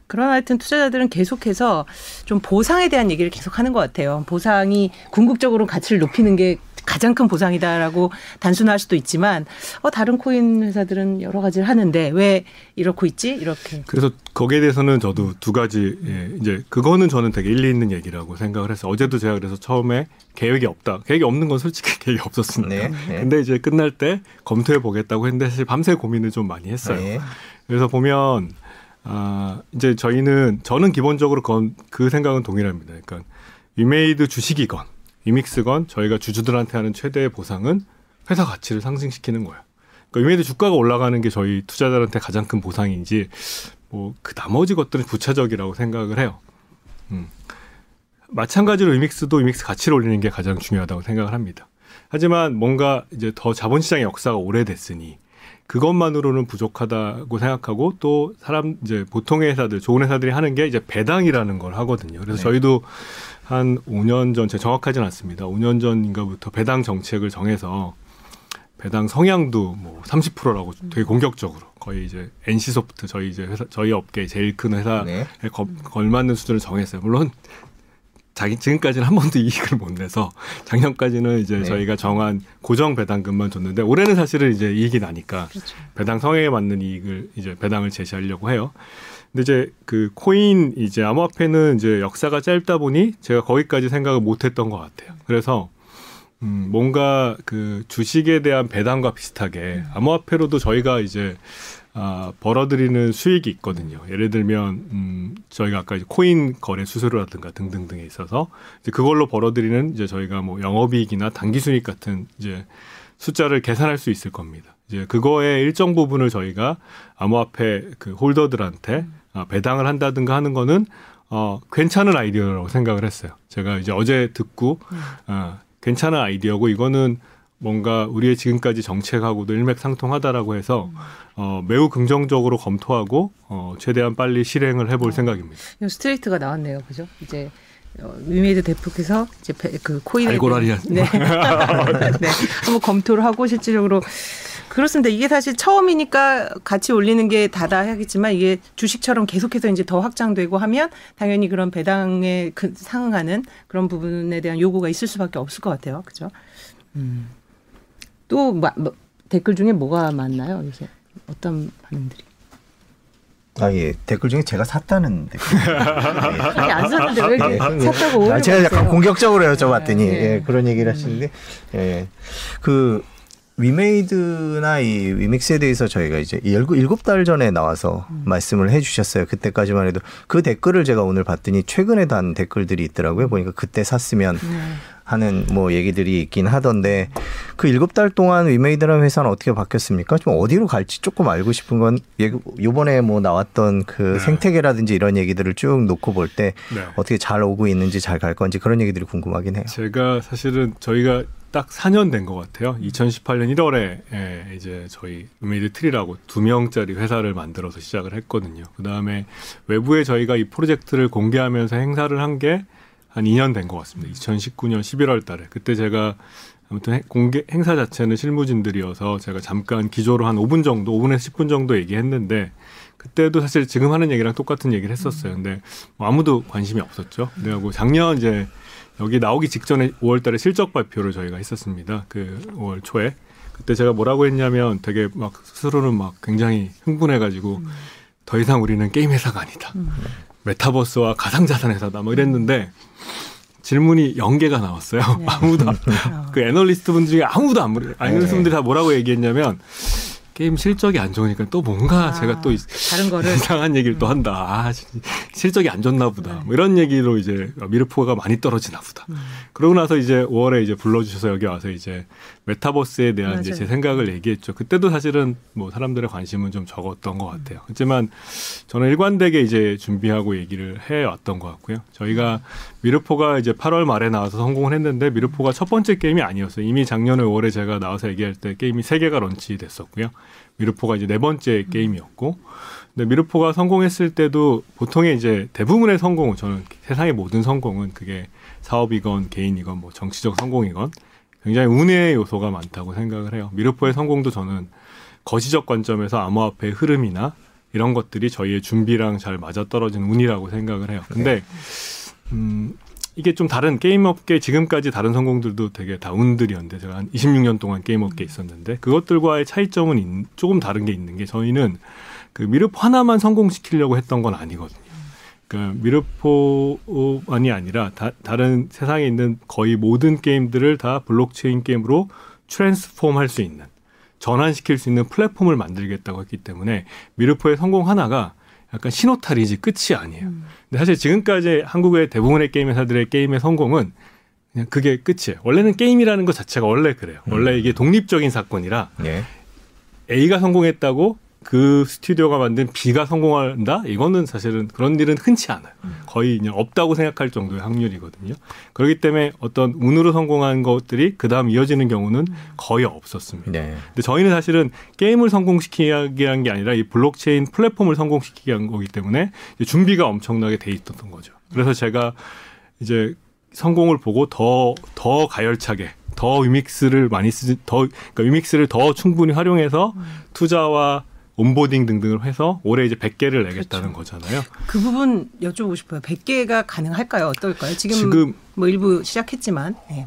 네. 그러나 하여튼 투자자들은 계속해서 좀 보상에 대한 얘기를 계속 하는 것 같아요. 보상이 궁극적으로 가치를 높이는 게 가장 큰 보상이다라고 단순할 수도 있지만 어 다른 코인 회사들은 여러 가지를 하는데 왜 이렇고 있지 이렇게 그래서 거기에 대해서는 저도 두 가지 예, 이제 그거는 저는 되게 일리 있는 얘기라고 생각을 했어요 어제도 제가 그래서 처음에 계획이 없다 계획이 없는 건 솔직히 계획이 없었습니다 네, 네. 근데 이제 끝날 때 검토해 보겠다고 했는데 사실 밤새 고민을 좀 많이 했어요 네. 그래서 보면 아, 이제 저희는 저는 기본적으로 건, 그 생각은 동일합니다. 그러니까 위메이드 주식이건 위믹스건 저희가 주주들한테 하는 최대의 보상은 회사 가치를 상승시키는 거예요. 그러니까 위메이드 주가가 올라가는 게 저희 투자자들한테 가장 큰 보상이지 뭐 그 나머지 것들은 부차적이라고 생각을 해요. 음. 마찬가지로 위믹스도 위믹스 가치를 올리는 게 가장 중요하다고 생각을 합니다. 하지만 뭔가 이제 더 자본시장의 역사가 오래됐으니 그것만으로는 부족하다고 생각하고 또 사람 이제 보통의 회사들 좋은 회사들이 하는 게 이제 배당이라는 걸 하거든요. 그래서 네. 저희도 한 5년 전, 제 정확하지는 않습니다. 5년 전인가부터 배당 정책을 정해서 배당 성향도 뭐 30%라고 되게 공격적으로 거의 이제 NC소프트 저희 이제 회사 저희 업계 제일 큰 회사에 네. 걸맞는 수준을 정했어요. 물론 자기 지금까지는 한 번도 이익을 못 내서 작년까지는 이제 네. 저희가 정한 고정 배당금만 줬는데 올해는 사실은 이제 이익이 나니까 그렇죠. 배당 성향에 맞는 이익을 이제 배당을 제시하려고 해요. 근데 이제 그 코인 이제 암호화폐는 이제 역사가 짧다 보니 제가 거기까지 생각을 못 했던 것 같아요. 그래서 음, 뭔가 그 주식에 대한 배당과 비슷하게 음. 암호화폐로도 저희가 이제 아, 벌어들이는 수익이 있거든요. 예를 들면 음, 저희가 아까 코인 거래 수수료라든가 등등등에 있어서 이제 그걸로 벌어들이는 이제 저희가 뭐 영업이익이나 단기순이익 같은 이제 숫자를 계산할 수 있을 겁니다. 이제 그거의 일정 부분을 저희가 암호화폐 그 홀더들한테 아, 배당을 한다든가 하는 거는 어, 괜찮은 아이디어라고 생각을 했어요. 제가 이제 어제 듣고 어, 괜찮은 아이디어고 이거는 뭔가 우리의 지금까지 정책하고도 일맥상통하다라고 해서 어, 매우 긍정적으로 검토하고 어, 최대한 빨리 실행을 해볼 어. 생각입니다. 스트레이트가 나왔네요, 그죠? 이제 어, 위메이드 대표께서 이제 그 코인을 알고라니 네. 네. 한번 검토를 하고 실질적으로 그렇습니다. 이게 사실 처음이니까 같이 올리는 게 다다 하겠지만 이게 주식처럼 계속해서 이제 더 확장되고 하면 당연히 그런 배당에 그 상응하는 그런 부분에 대한 요구가 있을 수밖에 없을 것 같아요. 그죠? 음. 또 뭐, 뭐, 댓글 중에 뭐가 많나요? 요새 어떤 반응들이? 아, 예. 댓글 중에 제가 샀다는 댓글. 예. 안 샀는데 왜 이렇게 예. 샀다고 아, 제가 약간 공격적으로 여쭤봤더니 네. 예, 그런 얘기를 하시는데 예. 그 위메이드나 이 위믹스에 대해서 저희가 이제 일곱 달 전에 나와서 음. 말씀을 해주셨어요. 그때까지만 해도 그 댓글을 제가 오늘 봤더니 최근에 단 댓글들이 있더라고요. 보니까 그때 샀으면 네. 하는 뭐 얘기들이 있긴 하던데 그 일곱 달 동안 위메이드라는 회사는 어떻게 바뀌었습니까? 좀 어디로 갈지 조금 알고 싶은 건 요번에 뭐 나왔던 그 네. 생태계라든지 이런 얘기들을 쭉 놓고 볼때 네. 어떻게 잘 오고 있는지 잘 갈 건지 그런 얘기들이 궁금하긴 해요. 제가 사실은 저희가 딱 4년 된 것 같아요. 2018년 1월에 예, 이제 저희 위메이드 트리라고 두 명짜리 회사를 만들어서 시작을 했거든요. 그 다음에 외부에 저희가 이 프로젝트를 공개하면서 행사를 한 게 한 2년 된 것 같습니다. 2019년 11월 달에. 그때 제가 아무튼 공개 행사 자체는 실무진들이어서 제가 잠깐 기조로 한 5분 정도, 5분에서 10분 정도 얘기했는데 그때도 사실 지금 하는 얘기랑 똑같은 얘기를 했었어요. 근데 뭐 아무도 관심이 없었죠. 그래갖고 작년 이제 여기 나오기 직전에 5월 달에 실적 발표를 저희가 했었습니다. 그 5월 초에. 그때 제가 뭐라고 했냐면 되게 막 스스로는 막 굉장히 흥분해 가지고 음. 더 이상 우리는 게임 회사가 아니다. 음. 메타버스와 가상자산 회사다. 뭐 이랬는데 질문이 열 개가 나왔어요. 네. 아무도 어. 그 애널리스트 분 중에 아무도 안 물어요. 애널리스트 분들이 다 뭐라고 얘기했냐면 게임 실적이 안 좋으니까 또 뭔가 아, 제가 또 다른 거를 이상한 얘기를 음. 또 한다. 아, 실적이 안 좋나 보다. 네. 뭐 이런 얘기로 이제 미르포가 많이 떨어지나 보다. 음. 그러고 나서 이제 5월에 이제 불러주셔서 여기 와서 이제 메타버스에 대한 맞아요. 이제 제 생각을 얘기했죠. 그때도 사실은 뭐 사람들의 관심은 좀 적었던 것 같아요. 하지만 저는 일관되게 이제 준비하고 얘기를 해 왔던 것 같고요. 저희가 미르포가 이제 8월 말에 나와서 성공을 했는데 미르포가 첫 번째 게임이 아니었어요. 이미 작년에 5월에 제가 나와서 얘기할 때 게임이 세 개가 런치됐었고요. 미르포가 이제 네 번째 게임이었고, 근데 미르포가 성공했을 때도 보통의 이제 대부분의 성공은 저는 세상의 모든 성공은 그게 사업이건 개인이건 뭐 정치적 성공이건 굉장히 운의 요소가 많다고 생각을 해요. 미르포의 성공도 저는 거시적 관점에서 암호화폐의 흐름이나 이런 것들이 저희의 준비랑 잘 맞아떨어진 운이라고 생각을 해요. 근데 음, 이게 좀 다른 게임 업계 지금까지 다른 성공들도 되게 다 운들이었는데 제가 한 26년 동안 게임 업계에 있었는데 그것들과의 차이점은 있, 조금 다른 게 있는 게 저희는 그 미르포 하나만 성공시키려고 했던 건 아니거든요. 그러니까 미르포만이 아니라 다, 다른 세상에 있는 거의 모든 게임들을 다 블록체인 게임으로 트랜스폼 할 수 있는 전환시킬 수 있는 플랫폼을 만들겠다고 했기 때문에 미르포의 성공 하나가 약간 신호탈이지 끝이 아니에요. 음. 근데 사실 지금까지 한국의 대부분의 게임 회사들의 게임의 성공은 그냥 그게 끝이에요. 원래는 게임이라는 것 자체가 원래 그래요. 음. 원래 이게 독립적인 사건이라 예. A가 성공했다고 그 스튜디오가 만든 B가 성공한다? 이거는 사실은 그런 일은 흔치 않아요. 음. 거의 그냥 없다고 생각할 정도의 확률이거든요. 그렇기 때문에 어떤 운으로 성공한 것들이 그 다음 이어지는 경우는 음. 거의 없었습니다. 네. 근데 저희는 사실은 게임을 성공시키기 위한 게 아니라 이 블록체인 플랫폼을 성공시키기 위한 거기 때문에 준비가 엄청나게 돼 있었던 거죠. 그래서 제가 이제 성공을 보고 더, 더 가열차게 더 위믹스를 많이 쓰, 더, 그러니까 위믹스를 더 충분히 활용해서 음. 투자와 onboarding 등등을 해서 올해 이제 100개를 내겠다는 그렇죠. 거잖아요. 그 부분 여쭤보고 싶어요. 100개가 가능할까요? 어떨까요? 지금, 지금 뭐 일부 시작했지만. 네.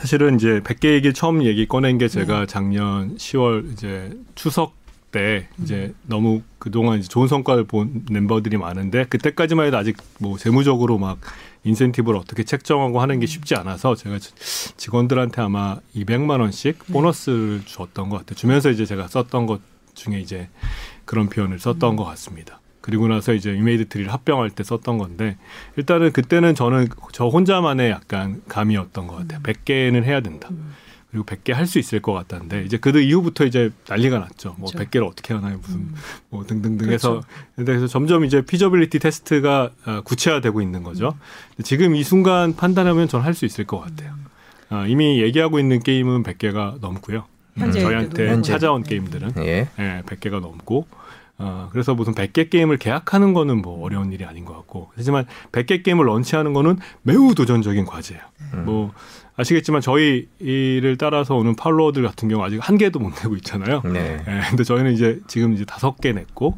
사실은 이제 100개 얘기 처음 얘기 꺼낸 게 제가 네. 작년 10월 이제 추석 때 이제 음. 너무 그동안 이제 좋은 성과를 본 멤버들이 많은데 그때까지만 해도 아직 뭐 재무적으로 막 인센티브를 어떻게 책정하고 하는 게 쉽지 않아서 제가 직원들한테 아마 200만 원씩 네. 보너스를 줬던 것 같아요. 주면서 이제 제가 썼던 것 중에 이제 그런 표현을 썼던 음. 것 같습니다. 그리고 나서 이제 위메이드 트리를 합병할 때 썼던 건데 일단은 그때는 저는 저 혼자만의 약간 감이었던 것 같아요. 음. 100개는 해야 된다. 음. 그리고 100개 할 수 있을 것 같다는데 이제 그 이후부터 이제 난리가 났죠. 뭐 그렇죠. 100개를 어떻게 하나요? 무슨 음. 뭐 등등등 해서 그렇죠. 그래서 점점 이제 feasibility test가 아, 구체화되고 있는 거죠. 음. 지금 이 순간 판단하면 저는 할수 있을 것 같아요. 음. 아, 이미 얘기하고 있는 게임은 100개가 넘고요. 현재 저희한테 현재. 찾아온 게임들은 예. 예, 100개가 넘고 어, 그래서 무슨 100개 게임을 계약하는 거는 뭐 어려운 일이 아닌 것 같고 하지만 100개 게임을 런치하는 거는 매우 도전적인 과제예요. 음. 뭐 아시겠지만 저희 일을 따라서 오는 팔로워들 같은 경우 아직 한 개도 못 내고 있잖아요. 네. 네. 근데 저희는 이제 지금 이제 다섯 개 냈고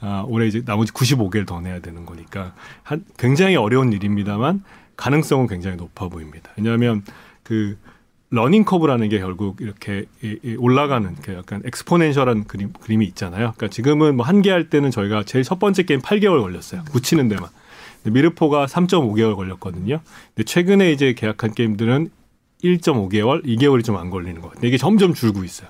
아, 올해 이제 나머지 95개를 더 내야 되는 거니까 한 굉장히 어려운 일입니다만 가능성은 굉장히 높아 보입니다. 왜냐하면 그 learning curve라는 게 결국 이렇게 올라가는 그 약간 exponential한 그림, 그림이 있잖아요. 그러니까 지금은 뭐 한 개 할 때는 저희가 제일 첫 번째 게임 8개월 걸렸어요. 붙이는 데만. 미르포가 3.5개월 걸렸거든요. 근데 최근에 이제 계약한 게임들은 1.5개월, 2개월이 좀 안 걸리는 것 같아요. 이게 점점 줄고 있어요.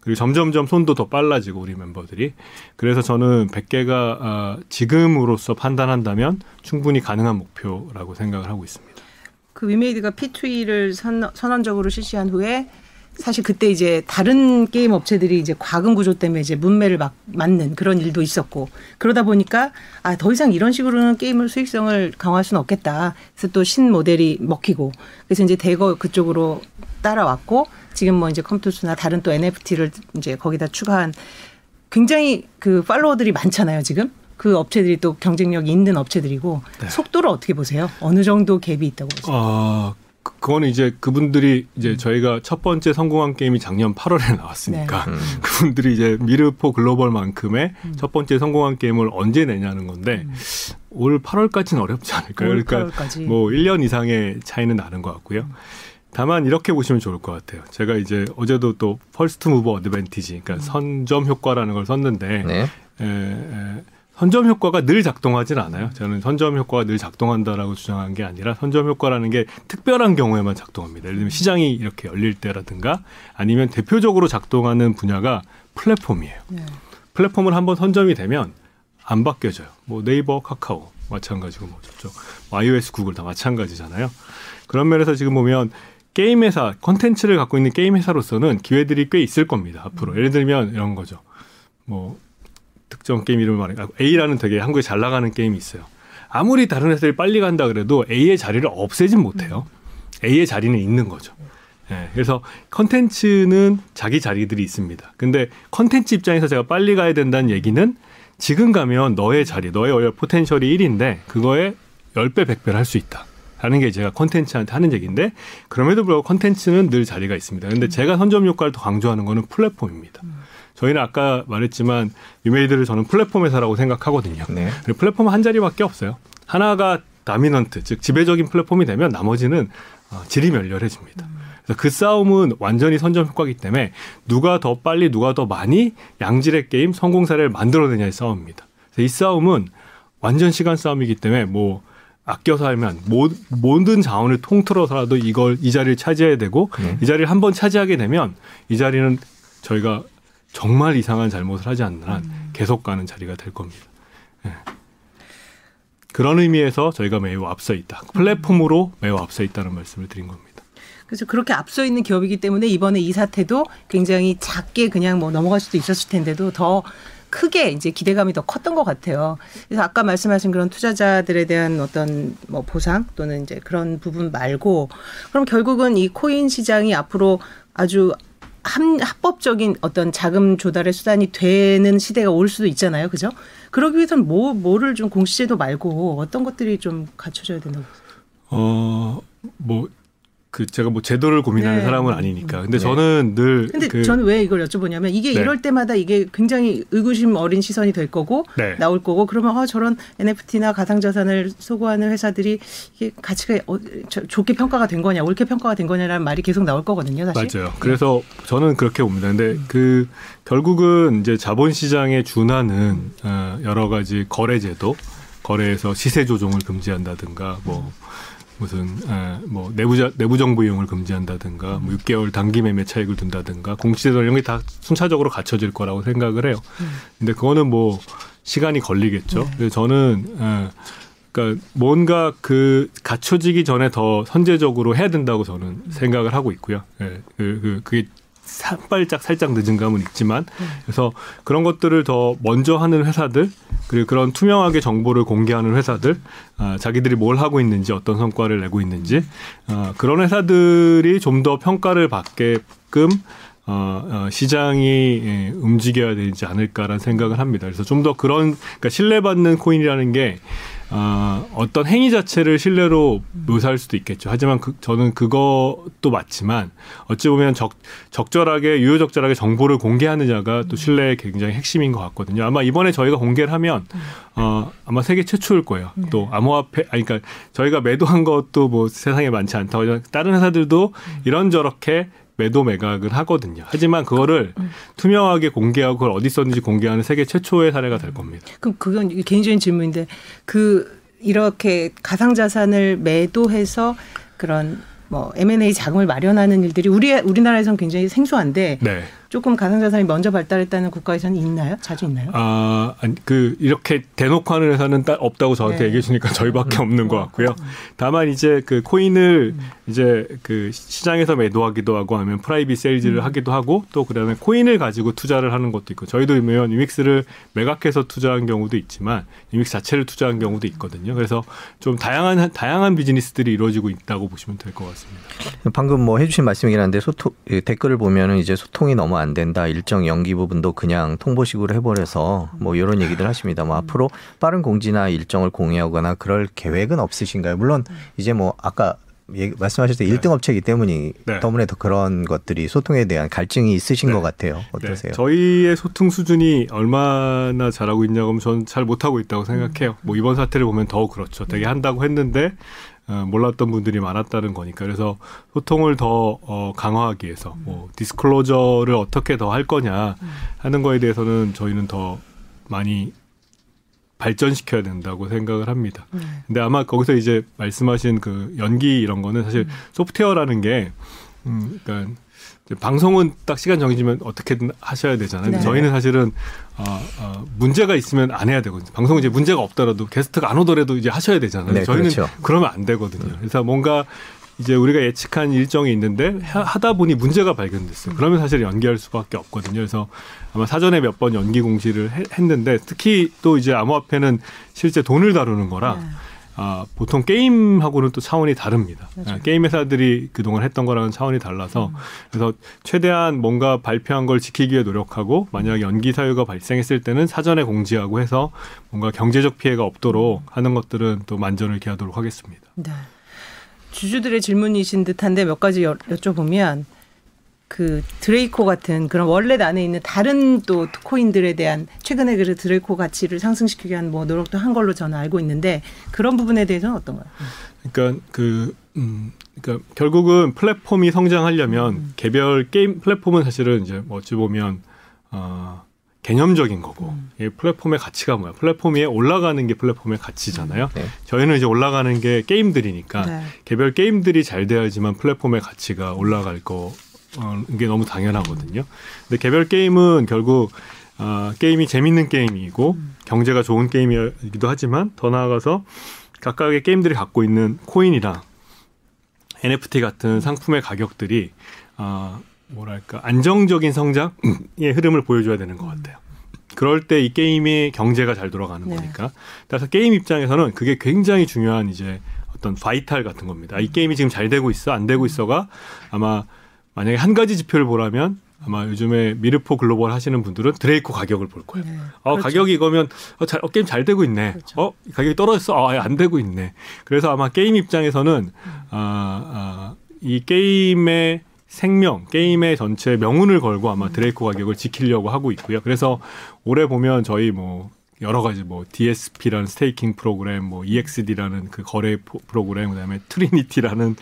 그리고 점점점 손도 더 빨라지고 우리 멤버들이. 그래서 저는 100개가 아, 지금으로서 판단한다면 충분히 가능한 목표라고 생각을 하고 있습니다. 그 위메이드가 P2E를 선, 선언적으로 실시한 후에 사실 그때 이제 다른 게임 업체들이 이제 과금 구조 때문에 이제 문매를 막 맞는 그런 일도 있었고 그러다 보니까 아 더 이상 이런 식으로는 게임을 수익성을 강화할 수는 없겠다. 그래서 또 신 모델이 먹히고 그래서 이제 대거 그쪽으로 따라왔고 지금 뭐 이제 컴투스나 다른 또 NFT를 이제 거기다 추가한 굉장히 그 팔로워들이 많잖아요 지금. 그 업체들이 또 경쟁력이 있는 업체들이고 네. 속도를 어떻게 보세요? 어느 정도 갭이 있다고 보세요? 어, 그거는 이제 그분들이 이제 음. 저희가 첫 번째 성공한 게임이 작년 8월에 나왔으니까 네. 음. 그분들이 이제 미르포 글로벌만큼의 음. 첫 번째 성공한 게임을 언제 내냐는 건데 음. 올 8월까지는 어렵지 않을까요? 그러니까 8월까지. 뭐 1년 이상의 차이는 나는 것 같고요. 음. 다만 이렇게 보시면 좋을 것 같아요. 제가 이제 어제도 또 first mover advantage, 그러니까 음. 선점 효과라는 걸 썼는데 네. 에, 에, 선점 효과가 늘 작동하진 않아요. 저는 선점 효과가 늘 작동한다라고 주장한 게 아니라 선점 효과라는 게 특별한 경우에만 작동합니다. 예를 들면 시장이 이렇게 열릴 때라든가 아니면 대표적으로 작동하는 분야가 플랫폼이에요. 네. 플랫폼을 한번 선점이 되면 안 바뀌어져요. 뭐 네이버, 카카오 마찬가지고 뭐 저쪽 iOS, 구글 다 마찬가지잖아요. 그런 면에서 지금 보면 게임 회사, 컨텐츠를 갖고 있는 게임 회사로서는 기회들이 꽤 있을 겁니다. 앞으로 예를 들면 이런 거죠. 뭐 특정 게임 이름을 말해. A라는 되게 한국에 잘 나가는 게임이 있어요. 아무리 다른 회사들이 빨리 간다 그래도 A의 자리를 없애진 못해요. A의 자리는 있는 거죠. 네, 그래서 컨텐츠는 자기 자리들이 있습니다. 근데 컨텐츠 입장에서 제가 빨리 가야 된다는 얘기는 지금 가면 너의 자리, 너의 potential이 1인데 그거에 10배, 100배를 할 수 있다. 라는 게 제가 컨텐츠한테 하는 얘기인데 그럼에도 불구하고 컨텐츠는 늘 자리가 있습니다. 근데 제가 선점 효과를 더 강조하는 거는 플랫폼입니다. 저희는 아까 말했지만 위메이드를 저는 플랫폼 회사라고 생각하거든요. 네. 플랫폼은 한 자리밖에 없어요. 하나가 다미넌트, 즉 지배적인 플랫폼이 되면 나머지는 어, 질이 멸렬해집니다. 그래서 그 싸움은 완전히 선점 효과이기 때문에 누가 더 빨리 누가 더 많이 양질의 게임 성공 사례를 만들어내냐의 싸움입니다. 이 싸움은 완전 시간 싸움이기 때문에 뭐 아껴서 하면 모든 자원을 통틀어서라도 이걸 이 자리를 차지해야 되고 네. 이 자리를 한번 차지하게 되면 이 자리는 저희가 정말 이상한 잘못을 하지 않는 한 음. 계속 가는 자리가 될 겁니다. 네. 그런 의미에서 저희가 매우 앞서 있다. 플랫폼으로 매우 앞서 있다는 말씀을 드린 겁니다. 그래서 그렇게 앞서 있는 기업이기 때문에 이번에 이 사태도 굉장히 작게 그냥 뭐 넘어갈 수도 있었을 텐데도 더 크게 이제 기대감이 더 컸던 것 같아요. 그래서 아까 말씀하신 그런 투자자들에 대한 어떤 뭐 보상 또는 이제 그런 부분 말고 그럼 결국은 이 코인 시장이 앞으로 아주 합, 합법적인 어떤 자금 조달의 수단이 되는 시대가 올 수도 있잖아요. 그죠? 그러기 위해서는 뭐, 뭐를 좀 공시제도 말고 어떤 것들이 좀 갖춰져야 된다고? 어, 뭐 그 제가 뭐 제도를 고민하는 네. 사람은 아니니까. 근데 네. 저는 늘 근데 그 저는 왜 이걸 여쭤보냐면 이게 네. 이럴 때마다 이게 굉장히 의구심 어린 시선이 될 거고 네. 나올 거고 그러면 아 저런 NFT나 가상 자산을 소구하는 회사들이 이게 가치가 어, 좋게 평가가 된 거냐, 옳게 평가가 된 거냐라는 말이 계속 나올 거거든요, 사실. 맞아요. 그래서 저는 그렇게 봅니다. 근데 음. 그 결국은 이제 자본 시장에 준하는 어, 여러 가지 거래 제도, 거래에서 시세 조종을 금지한다든가 뭐 무슨 에, 뭐 내부자 내부 정보 이용을 금지한다든가 뭐 6개월 단기 매매 차익을 둔다든가 공시제도 이런 게 다 순차적으로 갖춰질 거라고 생각을 해요. 근데 그거는 뭐 시간이 걸리겠죠. 그래서 저는 에, 그러니까 뭔가 그 갖춰지기 전에 더 선제적으로 해야 된다고 저는 생각을 하고 있고요. 예, 그, 그, 그게 한 발짝 살짝 늦은 감은 있지만 그래서 그런 것들을 더 먼저 하는 회사들 그리고 그런 투명하게 정보를 공개하는 회사들 아, 자기들이 뭘 하고 있는지 어떤 성과를 내고 있는지 아, 그런 회사들이 좀 더 평가를 받게끔 어, 어, 시장이 예, 움직여야 되지 않을까라는 생각을 합니다. 그래서 좀 더 그런 그러니까 신뢰받는 코인이라는 게 어, 어떤 행위 자체를 신뢰로 묘사할 수도 있겠죠. 하지만 그, 저는 그것도 맞지만 어찌 보면 적, 적절하게 유효적절하게 정보를 공개하느냐가 또 신뢰의 굉장히 핵심인 것 같거든요. 아마 이번에 저희가 공개를 하면 어, 아마 세계 최초일 거예요. 네. 또 암호화폐 아니 그러니까 저희가 매도한 것도 뭐 세상에 많지 않다고 다른 회사들도 이런저렇게 매도 매각을 하거든요. 하지만 그거를 음. 투명하게 공개하고 그걸 어디 썼는지 공개하는 세계 최초의 사례가 될 겁니다. 그럼 그건 개인적인 질문인데 그 이렇게 가상 자산을 매도해서 그런 뭐 M&A 자금을 마련하는 일들이 우리 우리나라에서는 굉장히 생소한데 네. 조금 가상자산이 먼저 발달했다는 국가에서는 있나요? 자주 있나요? 아, 그 이렇게 대놓고 하는 회사는 없다고 저한테 네. 얘기해 주니까 저희밖에 음. 없는 것 같고요. 음. 다만 이제 그 코인을 음. 이제 그 시장에서 매도하기도 하고 하면 private sales를 음. 하기도 하고 또 그다음에 코인을 가지고 투자를 하는 것도 있고 저희도 보면 위믹스를 매각해서 투자한 경우도 있지만 유믹스 자체를 투자한 경우도 있거든요. 그래서 좀 다양한 다양한 비즈니스들이 이루어지고 있다고 보시면 될 것 같습니다. 방금 뭐 해주신 말씀이긴 한데 소통 댓글을 보면은 이제 소통이 너무 안 된다. 일정 연기 부분도 그냥 통보식으로 해버려서 뭐 이런 얘기들 하십니다. 뭐 앞으로 빠른 공지나 일정을 공유하거나 그럴 계획은 없으신가요? 물론 이제 뭐 아까 말씀하셨을 때 네. 1등 업체이기 때문이 네. 때문에 더 그런 것들이 소통에 대한 갈증이 있으신 네. 것 같아요. 네. 어떠세요? 저희의 소통 수준이 얼마나 잘하고 있냐고 하면 저는 잘 못하고 있다고 생각해요. 음. 뭐 이번 사태를 보면 더 그렇죠. 되게 한다고 했는데 어, 몰랐던 분들이 많았다는 거니까 그래서 소통을 더 어, 강화하기 위해서 뭐 디스클로저를 어떻게 더 할 거냐 하는 거에 대해서는 저희는 더 많이 발전시켜야 된다고 생각을 합니다. 네. 근데 아마 거기서 이제 말씀하신 그 연기 이런 거는 사실 음. 소프트웨어라는 게 음, 그러니까 방송은 딱 시간 정해지면 어떻게든 하셔야 되잖아요. 네. 저희는 사실은 어, 어, 문제가 있으면 안 해야 되거든요. 방송은 이제 문제가 없더라도 게스트가 안 오더라도 이제 하셔야 되잖아요. 네, 저희는 그렇죠. 그러면 안 되거든요. 그래서 뭔가 이제 우리가 예측한 일정이 있는데 하다 보니 문제가 발견됐어요. 그러면 사실 연기할 수밖에 없거든요. 그래서 아마 사전에 몇 번 연기 공시를 했는데 특히 또 이제 암호화폐는 실제 돈을 다루는 거라 네. 아, 보통 게임하고는 또 차원이 다릅니다. 아, 게임 회사들이 그동안 했던 거랑은 차원이 달라서 음. 그래서 최대한 뭔가 발표한 걸 지키기 위해 노력하고 만약 연기 사유가 발생했을 때는 사전에 공지하고 해서 뭔가 경제적 피해가 없도록 음. 하는 것들은 또 만전을 기하도록 하겠습니다. 네. 주주들의 질문이신 듯한데 몇 가지 여, 여쭤보면 그 드레이코 같은 그런 원래 안에 있는 다른 또 코인들에 대한 최근에 그 드레이코 가치를 상승시키기 위한 뭐 노력도 한 걸로 저는 알고 있는데 그런 부분에 대해서는 어떤가요? 그러니까 그 음, 그러니까 결국은 플랫폼이 성장하려면 음. 개별 게임 플랫폼은 사실은 이제 뭐 어찌 보면 어 개념적인 거고 음. 이 플랫폼의 가치가 뭐야? 플랫폼 위에 올라가는 게 플랫폼의 가치잖아요. 네. 저희는 이제 올라가는 게 게임들이니까 네. 개별 게임들이 잘 돼야지만 플랫폼의 가치가 올라갈 거 게 너무 당연하거든요. 근데 개별 게임은 결국 어, 게임이 재밌는 게임이고 음. 경제가 좋은 게임이기도 하지만 더 나아가서 각각의 게임들이 갖고 있는 코인이랑 NFT 같은 상품의 가격들이 어, 뭐랄까 안정적인 성장의 흐름을 보여줘야 되는 것 같아요. 그럴 때 이 게임의 경제가 잘 돌아가는 네. 거니까. 그래서 게임 입장에서는 그게 굉장히 중요한 이제 어떤 바이탈 같은 겁니다. 이 게임이 지금 잘 되고 있어, 안 되고 있어가 아마 만약에 한 가지 지표를 보라면 아마 요즘에 미르포 글로벌 하시는 분들은 드레이코 가격을 볼 거예요. 네, 어, 그렇죠. 가격이 이거면 어, 잘, 어, 게임 잘 되고 있네. 그렇죠. 어, 가격이 떨어졌어. 어, 안 되고 있네. 그래서 아마 게임 입장에서는 음. 아, 아, 이 게임의 생명, 게임의 전체 명운을 걸고 아마 드레이코 가격을 지키려고 하고 있고요. 그래서 올해 보면 저희 뭐 여러 가지 뭐 DSP라는 staking 프로그램, 뭐 EXD라는 그 거래 프로그램, 그다음에 트리니티라는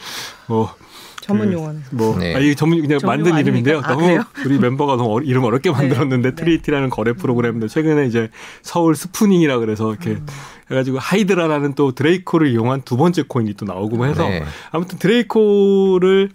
뭐 전문 그 용어는. 뭐, 네. 아, 이게 전문, 그냥 전문 만든 이름인데요. 아, 너무 우리 멤버가 너무 어리, 이름 어렵게 네. 만들었는데 네. 트리티라는 거래 프로그램인데 최근에 이제 서울 스푸닝이라 그래서 이렇게 음. 그래가지고 하이드라라는 또 드레이코를 이용한 두 번째 코인이 또 나오고 해서 네. 아무튼 드레이코를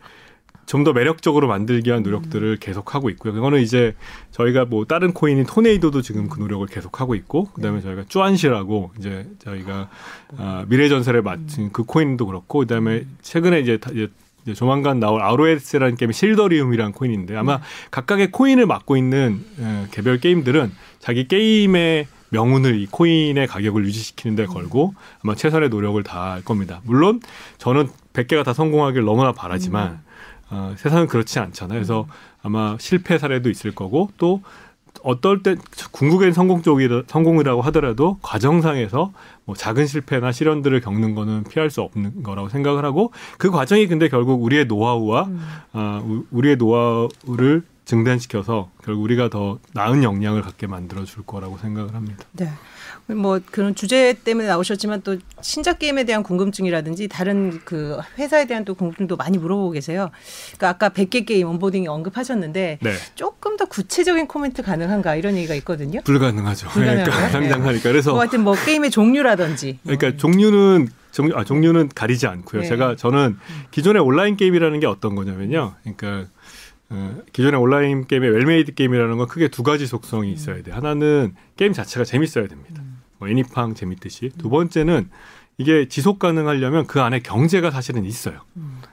좀더 매력적으로 만들기 위한 노력들을 계속하고 있고요. 그거는 이제 저희가 뭐 다른 코인인 토네이도도 지금 그 노력을 계속하고 있고 그다음에 저희가 쭈안시라고 이제 저희가 아, 미래전설에 맞춘 그 코인도 그렇고 그다음에 최근에 이제, 이제 조만간 나올 ROS라는 게임이 실더리움이라는 코인인데 아마 각각의 코인을 맡고 있는 개별 게임들은 자기 게임의 명운을 이 코인의 가격을 유지시키는 데 걸고 아마 최선의 노력을 다할 겁니다. 물론 저는 100개가 다 성공하길 너무나 바라지만 음. 어, 세상은 그렇지 않잖아요. 그래서 아마 실패 사례도 있을 거고 또 어떨 때 궁극의 성공 쪽이 성공이라고 하더라도 과정상에서 뭐 작은 실패나 시련들을 겪는 거는 피할 수 없는 거라고 생각을 하고 그 과정이 근데 결국 우리의 노하우와 음. 어, 우리의 노하우를 증진시켜서 결국 우리가 더 나은 역량을 갖게 만들어 줄 거라고 생각을 합니다. 네. 뭐 그런 주제 때문에 나오셨지만 또 신작 게임에 대한 궁금증이라든지 다른 그 회사에 대한 또 궁금증도 많이 물어보고 계세요. 그러니까 아까 100개 게임 onboarding 언급하셨는데 네. 조금 더 구체적인 코멘트 가능한가 이런 얘기가 있거든요. 불가능하죠. 그러니까 당장하니까 그래서 뭐 하여튼 뭐 게임의 종류라든지 그러니까 뭐. 종류는 종, 아, 종류는 가리지 않고요. 네. 제가 저는 기존의 온라인 게임이라는 게 어떤 거냐면요. 그러니까 어, 기존의 온라인 게임의 well-made 게임이라는 건 크게 두 가지 속성이 있어야 돼 요. 하나는 게임 자체가 재밌어야 됩니다. 뭐 애니팡 재밌듯이. 두 번째는 이게 지속 가능하려면 그 안에 경제가 사실은 있어요.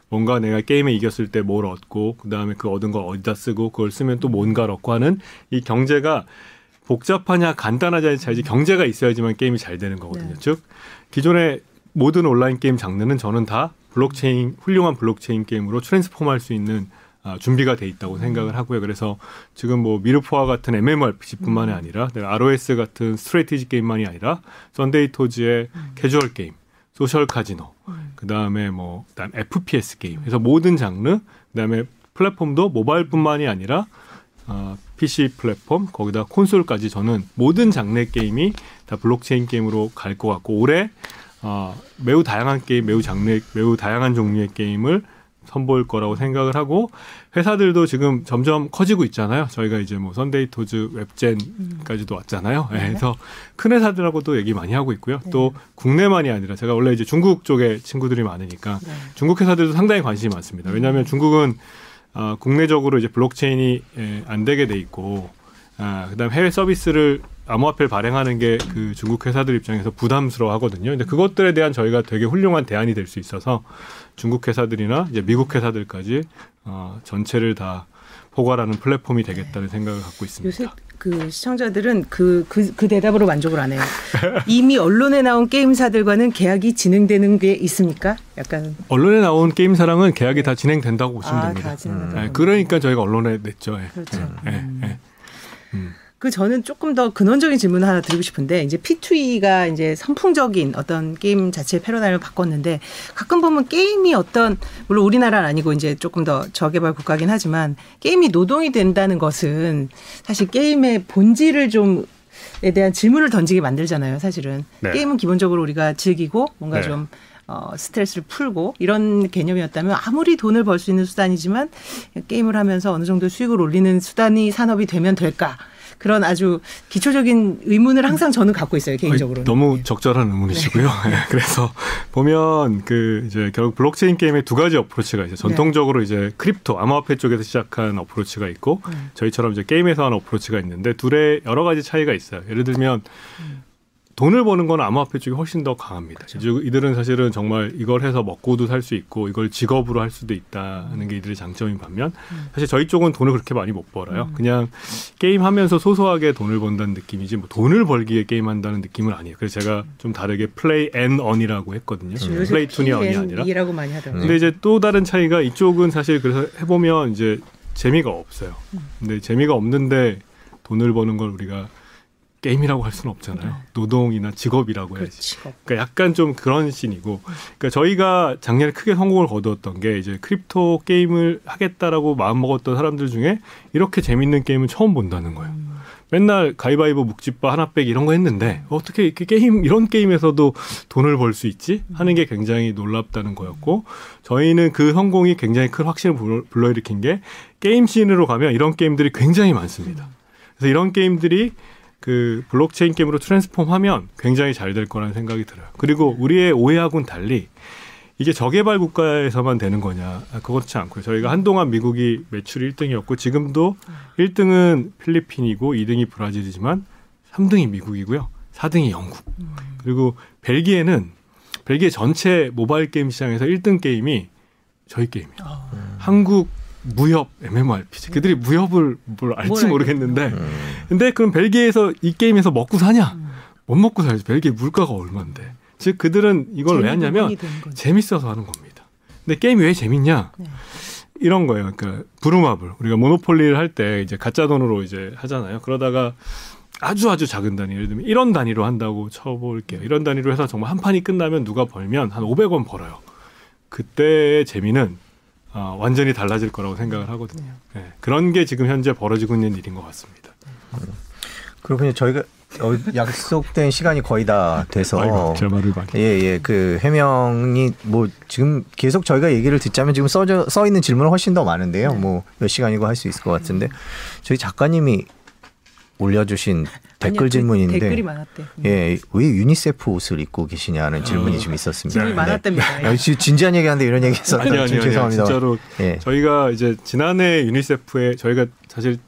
뭔가 내가 게임에 이겼을 때 뭘 얻고 그다음에 그 얻은 걸 어디다 쓰고 그걸 쓰면 또 뭔가를 얻고 하는 이 경제가 복잡하냐 간단하냐 차이지 경제가 있어야지만 게임이 잘 되는 거거든요. 네. 즉 기존의 모든 온라인 게임 장르는 저는 다 블록체인 훌륭한 블록체인 게임으로 transform할 수 있는 아, 준비가 돼 있다고 생각을 하고요. 그래서 지금 뭐 미르포와 같은 MMORPG뿐만이 음. 아니라 ROS 같은 strategy 게임만이 아니라 선데이토즈의 음. 캐주얼 게임, social 카지노, 음. 그다음에 뭐 그다음 FPS 게임. 그래서 모든 장르, 그다음에 플랫폼도 모바일뿐만이 아니라 어, PC 플랫폼 거기다 콘솔까지 저는 모든 장르 게임이 다 블록체인 게임으로 갈 것 같고 올해 어, 매우 다양한 게임, 매우 장르, 매우 다양한 종류의 게임을 선보일 거라고 생각을 하고 회사들도 지금 점점 커지고 있잖아요. 저희가 이제 뭐 선데이토즈 웹젠까지도 왔잖아요. 네. 그래서 큰 회사들하고도 얘기 많이 하고 있고요. 네. 또 국내만이 아니라 제가 원래 이제 중국 쪽에 친구들이 많으니까 네. 중국 회사들도 상당히 관심이 많습니다. 왜냐하면 중국은 어, 국내적으로 이제 블록체인이 예, 안 되게 돼 있고 아, 그다음 해외 서비스를 암호화폐를 발행하는 게 그 중국 회사들 입장에서 부담스러워 하거든요. 근데 그것들에 대한 저희가 되게 훌륭한 대안이 될 수 있어서 중국 회사들이나 이제 미국 회사들까지 어, 전체를 다 포괄하는 플랫폼이 되겠다는 생각을 갖고 있습니다. 요새 그 시청자들은 그, 그, 그 대답으로 만족을 안 해요. 이미 언론에 나온 게임사들과는 계약이 진행되는 게 있습니까? 약간. 언론에 나온 게임사랑은 계약이 네. 다 진행된다고 보시면 아, 됩니다. 음. 네, 그러니까 저희가 언론에 냈죠. 네. 그렇죠. 네, 음. 음. 그 저는 조금 더 근원적인 질문 하나 드리고 싶은데 이제 P2E가 이제 선풍적인 어떤 게임 자체의 패러다임을 바꿨는데 가끔 보면 게임이 어떤 물론 우리나라는 아니고 이제 조금 더 저개발 국가긴 하지만 게임이 노동이 된다는 것은 사실 게임의 본질을 좀에 대한 질문을 던지게 만들잖아요, 사실은. 네. 게임은 기본적으로 우리가 즐기고 뭔가 네. 좀 어, 스트레스를 풀고 이런 개념이었다면 아무리 돈을 벌 수 있는 수단이지만 게임을 하면서 어느 정도 수익을 올리는 수단이 산업이 되면 될까? 그런 아주 기초적인 의문을 항상 저는 갖고 있어요 개인적으로. 너무 적절한 의문이시고요. 네. 네. 그래서 보면 그 이제 결국 블록체인 게임의 두 가지 approach가 있어요. 전통적으로 네. 이제 crypto 암호화폐 쪽에서 시작한 approach가 있고 네. 저희처럼 이제 게임에서 하는 approach가 있는데 둘의 여러 가지 차이가 있어요. 예를 들면 음. 돈을 버는 건 암호화폐 쪽이 훨씬 더 강합니다. 그렇죠. 이들은 사실은 정말 이걸 해서 먹고도 살 수 있고 이걸 직업으로 할 수도 있다는 게 이들의 장점인 반면 음. 사실 저희 쪽은 돈을 그렇게 많이 못 벌어요. 음. 그냥 게임하면서 소소하게 돈을 번다는 느낌이지 뭐 돈을 벌기에 게임한다는 느낌은 아니에요. 그래서 제가 좀 다르게 play and earn이라고 했거든요. 음. play to earn이 아니라. 이라고 많이 하더라고요. 근데 이제 또 다른 차이가 이쪽은 사실 그래서 해보면 이제 재미가 없어요. 음. 근데 재미가 없는데 돈을 버는 걸 우리가 게임이라고 할 수는 없잖아요. 네. 노동이나 직업이라고 해야지. 그러니까 약간 좀 그런 scene이고, 그러니까 저희가 작년에 크게 성공을 거두었던 게 이제 crypto 게임을 하겠다라고 마음 먹었던 사람들 중에 이렇게 재밌는 게임은 처음 본다는 거예요. 음. 맨날 가위바위보 묵찌빠 하나 빼기 이런 거 했는데 어떻게 이렇게 게임 이런 게임에서도 돈을 벌 수 있지 하는 게 굉장히 놀랍다는 거였고 저희는 그 성공이 굉장히 큰 확신을 불러일으킨 게 게임 scene으로 가면 이런 게임들이 굉장히 많습니다. 그래서 이런 게임들이 그 블록체인 게임으로 transform하면 굉장히 잘 될 거라는 생각이 들어요. 그리고 우리의 오해하고는 달리 이게 저개발 국가에서만 되는 거냐? 아, 그렇지 않고요. 저희가 한동안 미국이 매출 1등이었고 지금도 1등은 필리핀이고 2등이 브라질이지만 3등이 미국이고요. 4등이 영국. 그리고 벨기에는 벨기에 전체 모바일 게임 시장에서 1등 게임이 저희 게임이에요. 어. 한국 무협 MMORPG. 그들이 무협을 뭘 알지 모르겠는데. 음. 근데 그럼 벨기에에서 이 게임에서 먹고 사냐? 음. 못 먹고 살지. 벨기에 물가가 얼마인데. 즉 그들은 이걸 왜 하냐면 재밌어서 하는 겁니다. 근데 게임이 왜 재밌냐? 네. 이런 거예요. 그러니까 부루마블 우리가 모노폴리를 할 때 이제 가짜 돈으로 이제 하잖아요. 그러다가 아주 아주 작은 단위 예를 들면 이런 단위로 한다고 쳐볼게요. 이런 단위로 해서 정말 한 판이 끝나면 누가 벌면 한 500원 벌어요. 그때의 재미는 어, 완전히 달라질 거라고 생각을 하거든요. 네. 그런 게 지금 현재 벌어지고 있는 일인 것 같습니다. 음. 그렇군요. 저희가 어, 약속된 시간이 거의 다 돼서 제 말을 많이 예예 그 해명이 뭐 지금 계속 저희가 얘기를 듣자면 지금 써져 써 있는 질문은 훨씬 더 많은데요. 네. 뭐몇 시간이고 할 수 있을 것 같은데 저희 작가님이 올려주신 댓글 아니요, 그 질문인데 댓글이 많았대. 예, 왜 유니세프 옷을 입고 계시냐는 어. 질문이 좀 있었습니다. 질문이 네. 많았답니다. 네. 진지한 얘기하는데 이런 얘기 있었다. 아니, 아니, 죄송합니다. 진짜로 예. 저희가 이제 지난해 유니세프에 저희가 사실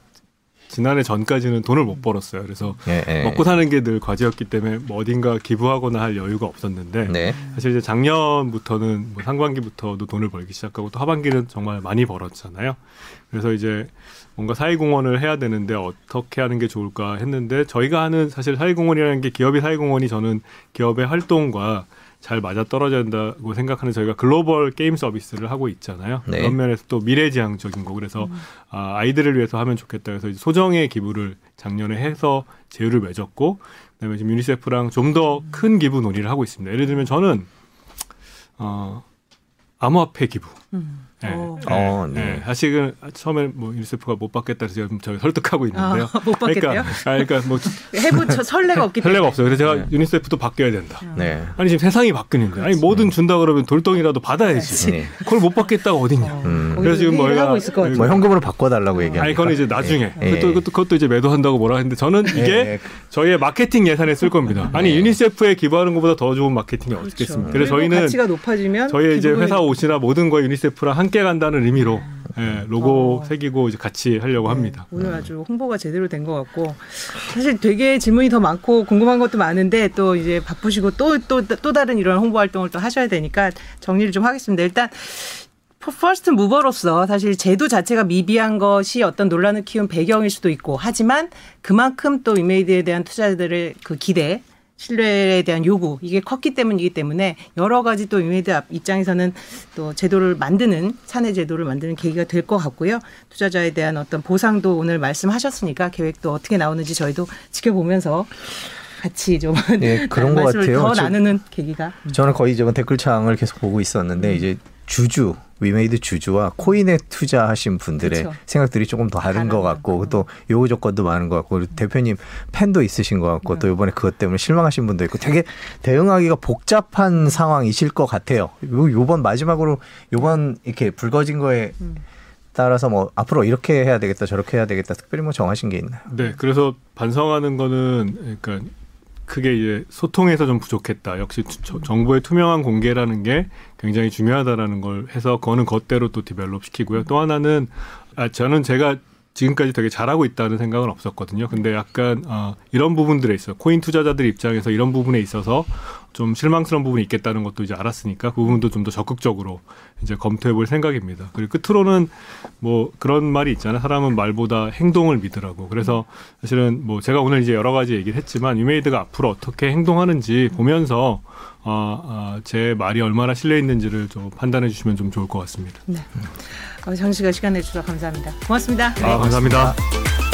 지난해 전까지는 돈을 못 벌었어요. 그래서 예, 예. 먹고 사는 게 늘 과제였기 때문에 뭐 어딘가 기부하거나 할 여유가 없었는데 네. 사실 이제 작년부터는 뭐 상반기부터도 돈을 벌기 시작하고 또 하반기는 정말 많이 벌었잖아요. 그래서 이제 뭔가 사회공헌을 해야 되는데 어떻게 하는 게 좋을까 했는데 저희가 하는 사실 사회공헌이라는 게 기업의 사회공헌이 저는 기업의 활동과 잘 맞아 떨어져야 된다고 생각하는 저희가 글로벌 게임 서비스를 하고 있잖아요. 네. 그런 면에서 또 미래지향적인 거 그래서 음. 아, 아이들을 위해서 하면 좋겠다 그래서 소정의 기부를 작년에 해서 제휴를 맺었고 그다음에 지금 유니세프랑 좀 더큰 음. 기부 논의를 하고 있습니다. 예를 들면 저는 어 암호화폐 기부. 음. 네. 어, 어, 네. 네. 사실은 처음에 뭐 유니세프가 못 받겠다 해서 지금 저희 설득하고 있는데요. 아, 못 받겠대요? 그러니까, 아, 그러니까 뭐 기부 선례가 없기 때문에 선례가 없어요. 그래서 제가 네. 유니세프도 바뀌어야 된다. 네. 아니 지금 세상이 바뀌는데 아니 뭐든 준다 그러면 돌덩이라도 받아야지. 네. 그걸 못 받겠다가 어딨냐. 어, 음. 그래서 지금 뭐가 뭐 현금으로 바꿔달라고 얘기하는. 아니 그건 이제 나중에 네. 그것도, 그것도, 그것도 이제 매도한다고 뭐라 했는데 저는 네. 이게 저희의 마케팅 예산에 쓸 겁니다. 아니 유니세프에 기부하는 것보다 더 좋은 마케팅이 그렇죠. 어떻겠습니까? 그래서 저희는 가치가 높아지면 저희 이제 회사 옷이나 모든 거 유니세프랑 함께 간다는 의미로 네, 로고 어. 새기고 이제 같이 하려고 네, 합니다. 오늘 아주 홍보가 제대로 된 것 같고 사실 되게 질문이 더 많고 궁금한 것도 많은데 또 이제 바쁘시고 또 또 또 다른 이런 홍보 활동을 또 하셔야 되니까 정리를 좀 하겠습니다. 일단 first mover로서 사실 제도 자체가 미비한 것이 어떤 논란을 키운 배경일 수도 있고 하지만 그만큼 또 위메이드에 대한 투자자들의 그 기대 신뢰에 대한 요구 이게 컸기 때문이기 때문에 여러 가지 또 위메이드 입장에서는 또 제도를 만드는 사내 제도를 만드는 계기가 될 것 같고요. 투자자에 대한 어떤 보상도 오늘 말씀하셨으니까 계획도 어떻게 나오는지 저희도 지켜보면서 같이 좀 네, 그런 것 같아요. 더 나누는 계기가 저는 거의 저 댓글창을 계속 보고 있었는데 음. 이제 주주 위메이드 주주와 코인에 투자하신 분들의 그렇죠. 생각들이 조금 더 다른 것 같고 또 요구 조건도 많은 것 같고 대표님 팬도 있으신 것 같고 네. 또 이번에 그것 때문에 실망하신 분도 있고 되게 대응하기가 복잡한 상황이실 것 같아요. 요번 마지막으로 요번 이렇게 불거진 거에 음. 따라서 뭐 앞으로 이렇게 해야 되겠다 저렇게 해야 되겠다 특별히 뭐 정하신 게 있나요? 네, 그래서 반성하는 거는 그러니까 크게 이제 소통에서 좀 부족했다. 역시 투, 정보의 투명한 공개라는 게 굉장히 중요하다라는 걸 해서 그거는 그대로 또 develop 시키고요. 또 하나는 아, 저는 제가 지금까지 되게 잘하고 있다는 생각은 없었거든요. 근데 약간 어, 이런 부분들에 있어 코인 투자자들 입장에서 이런 부분에 있어서 좀 실망스러운 부분이 있겠다는 것도 이제 알았으니까 그 부분도 좀 더 적극적으로 이제 검토해 볼 생각입니다. 그리고 끝으로는 뭐 그런 말이 있잖아요. 사람은 말보다 행동을 믿으라고. 그래서 사실은 뭐 제가 오늘 이제 여러 가지 얘기를 했지만 유메이드가 앞으로 어떻게 행동하는지 보면서 어, 어, 제 말이 얼마나 신뢰 있는지를 좀 판단해 주시면 좀 좋을 것 같습니다. 네. 어, 장 씨가 시간 내주셔서 감사합니다. 고맙습니다. 네, 아, 감사합니다. 고맙습니다.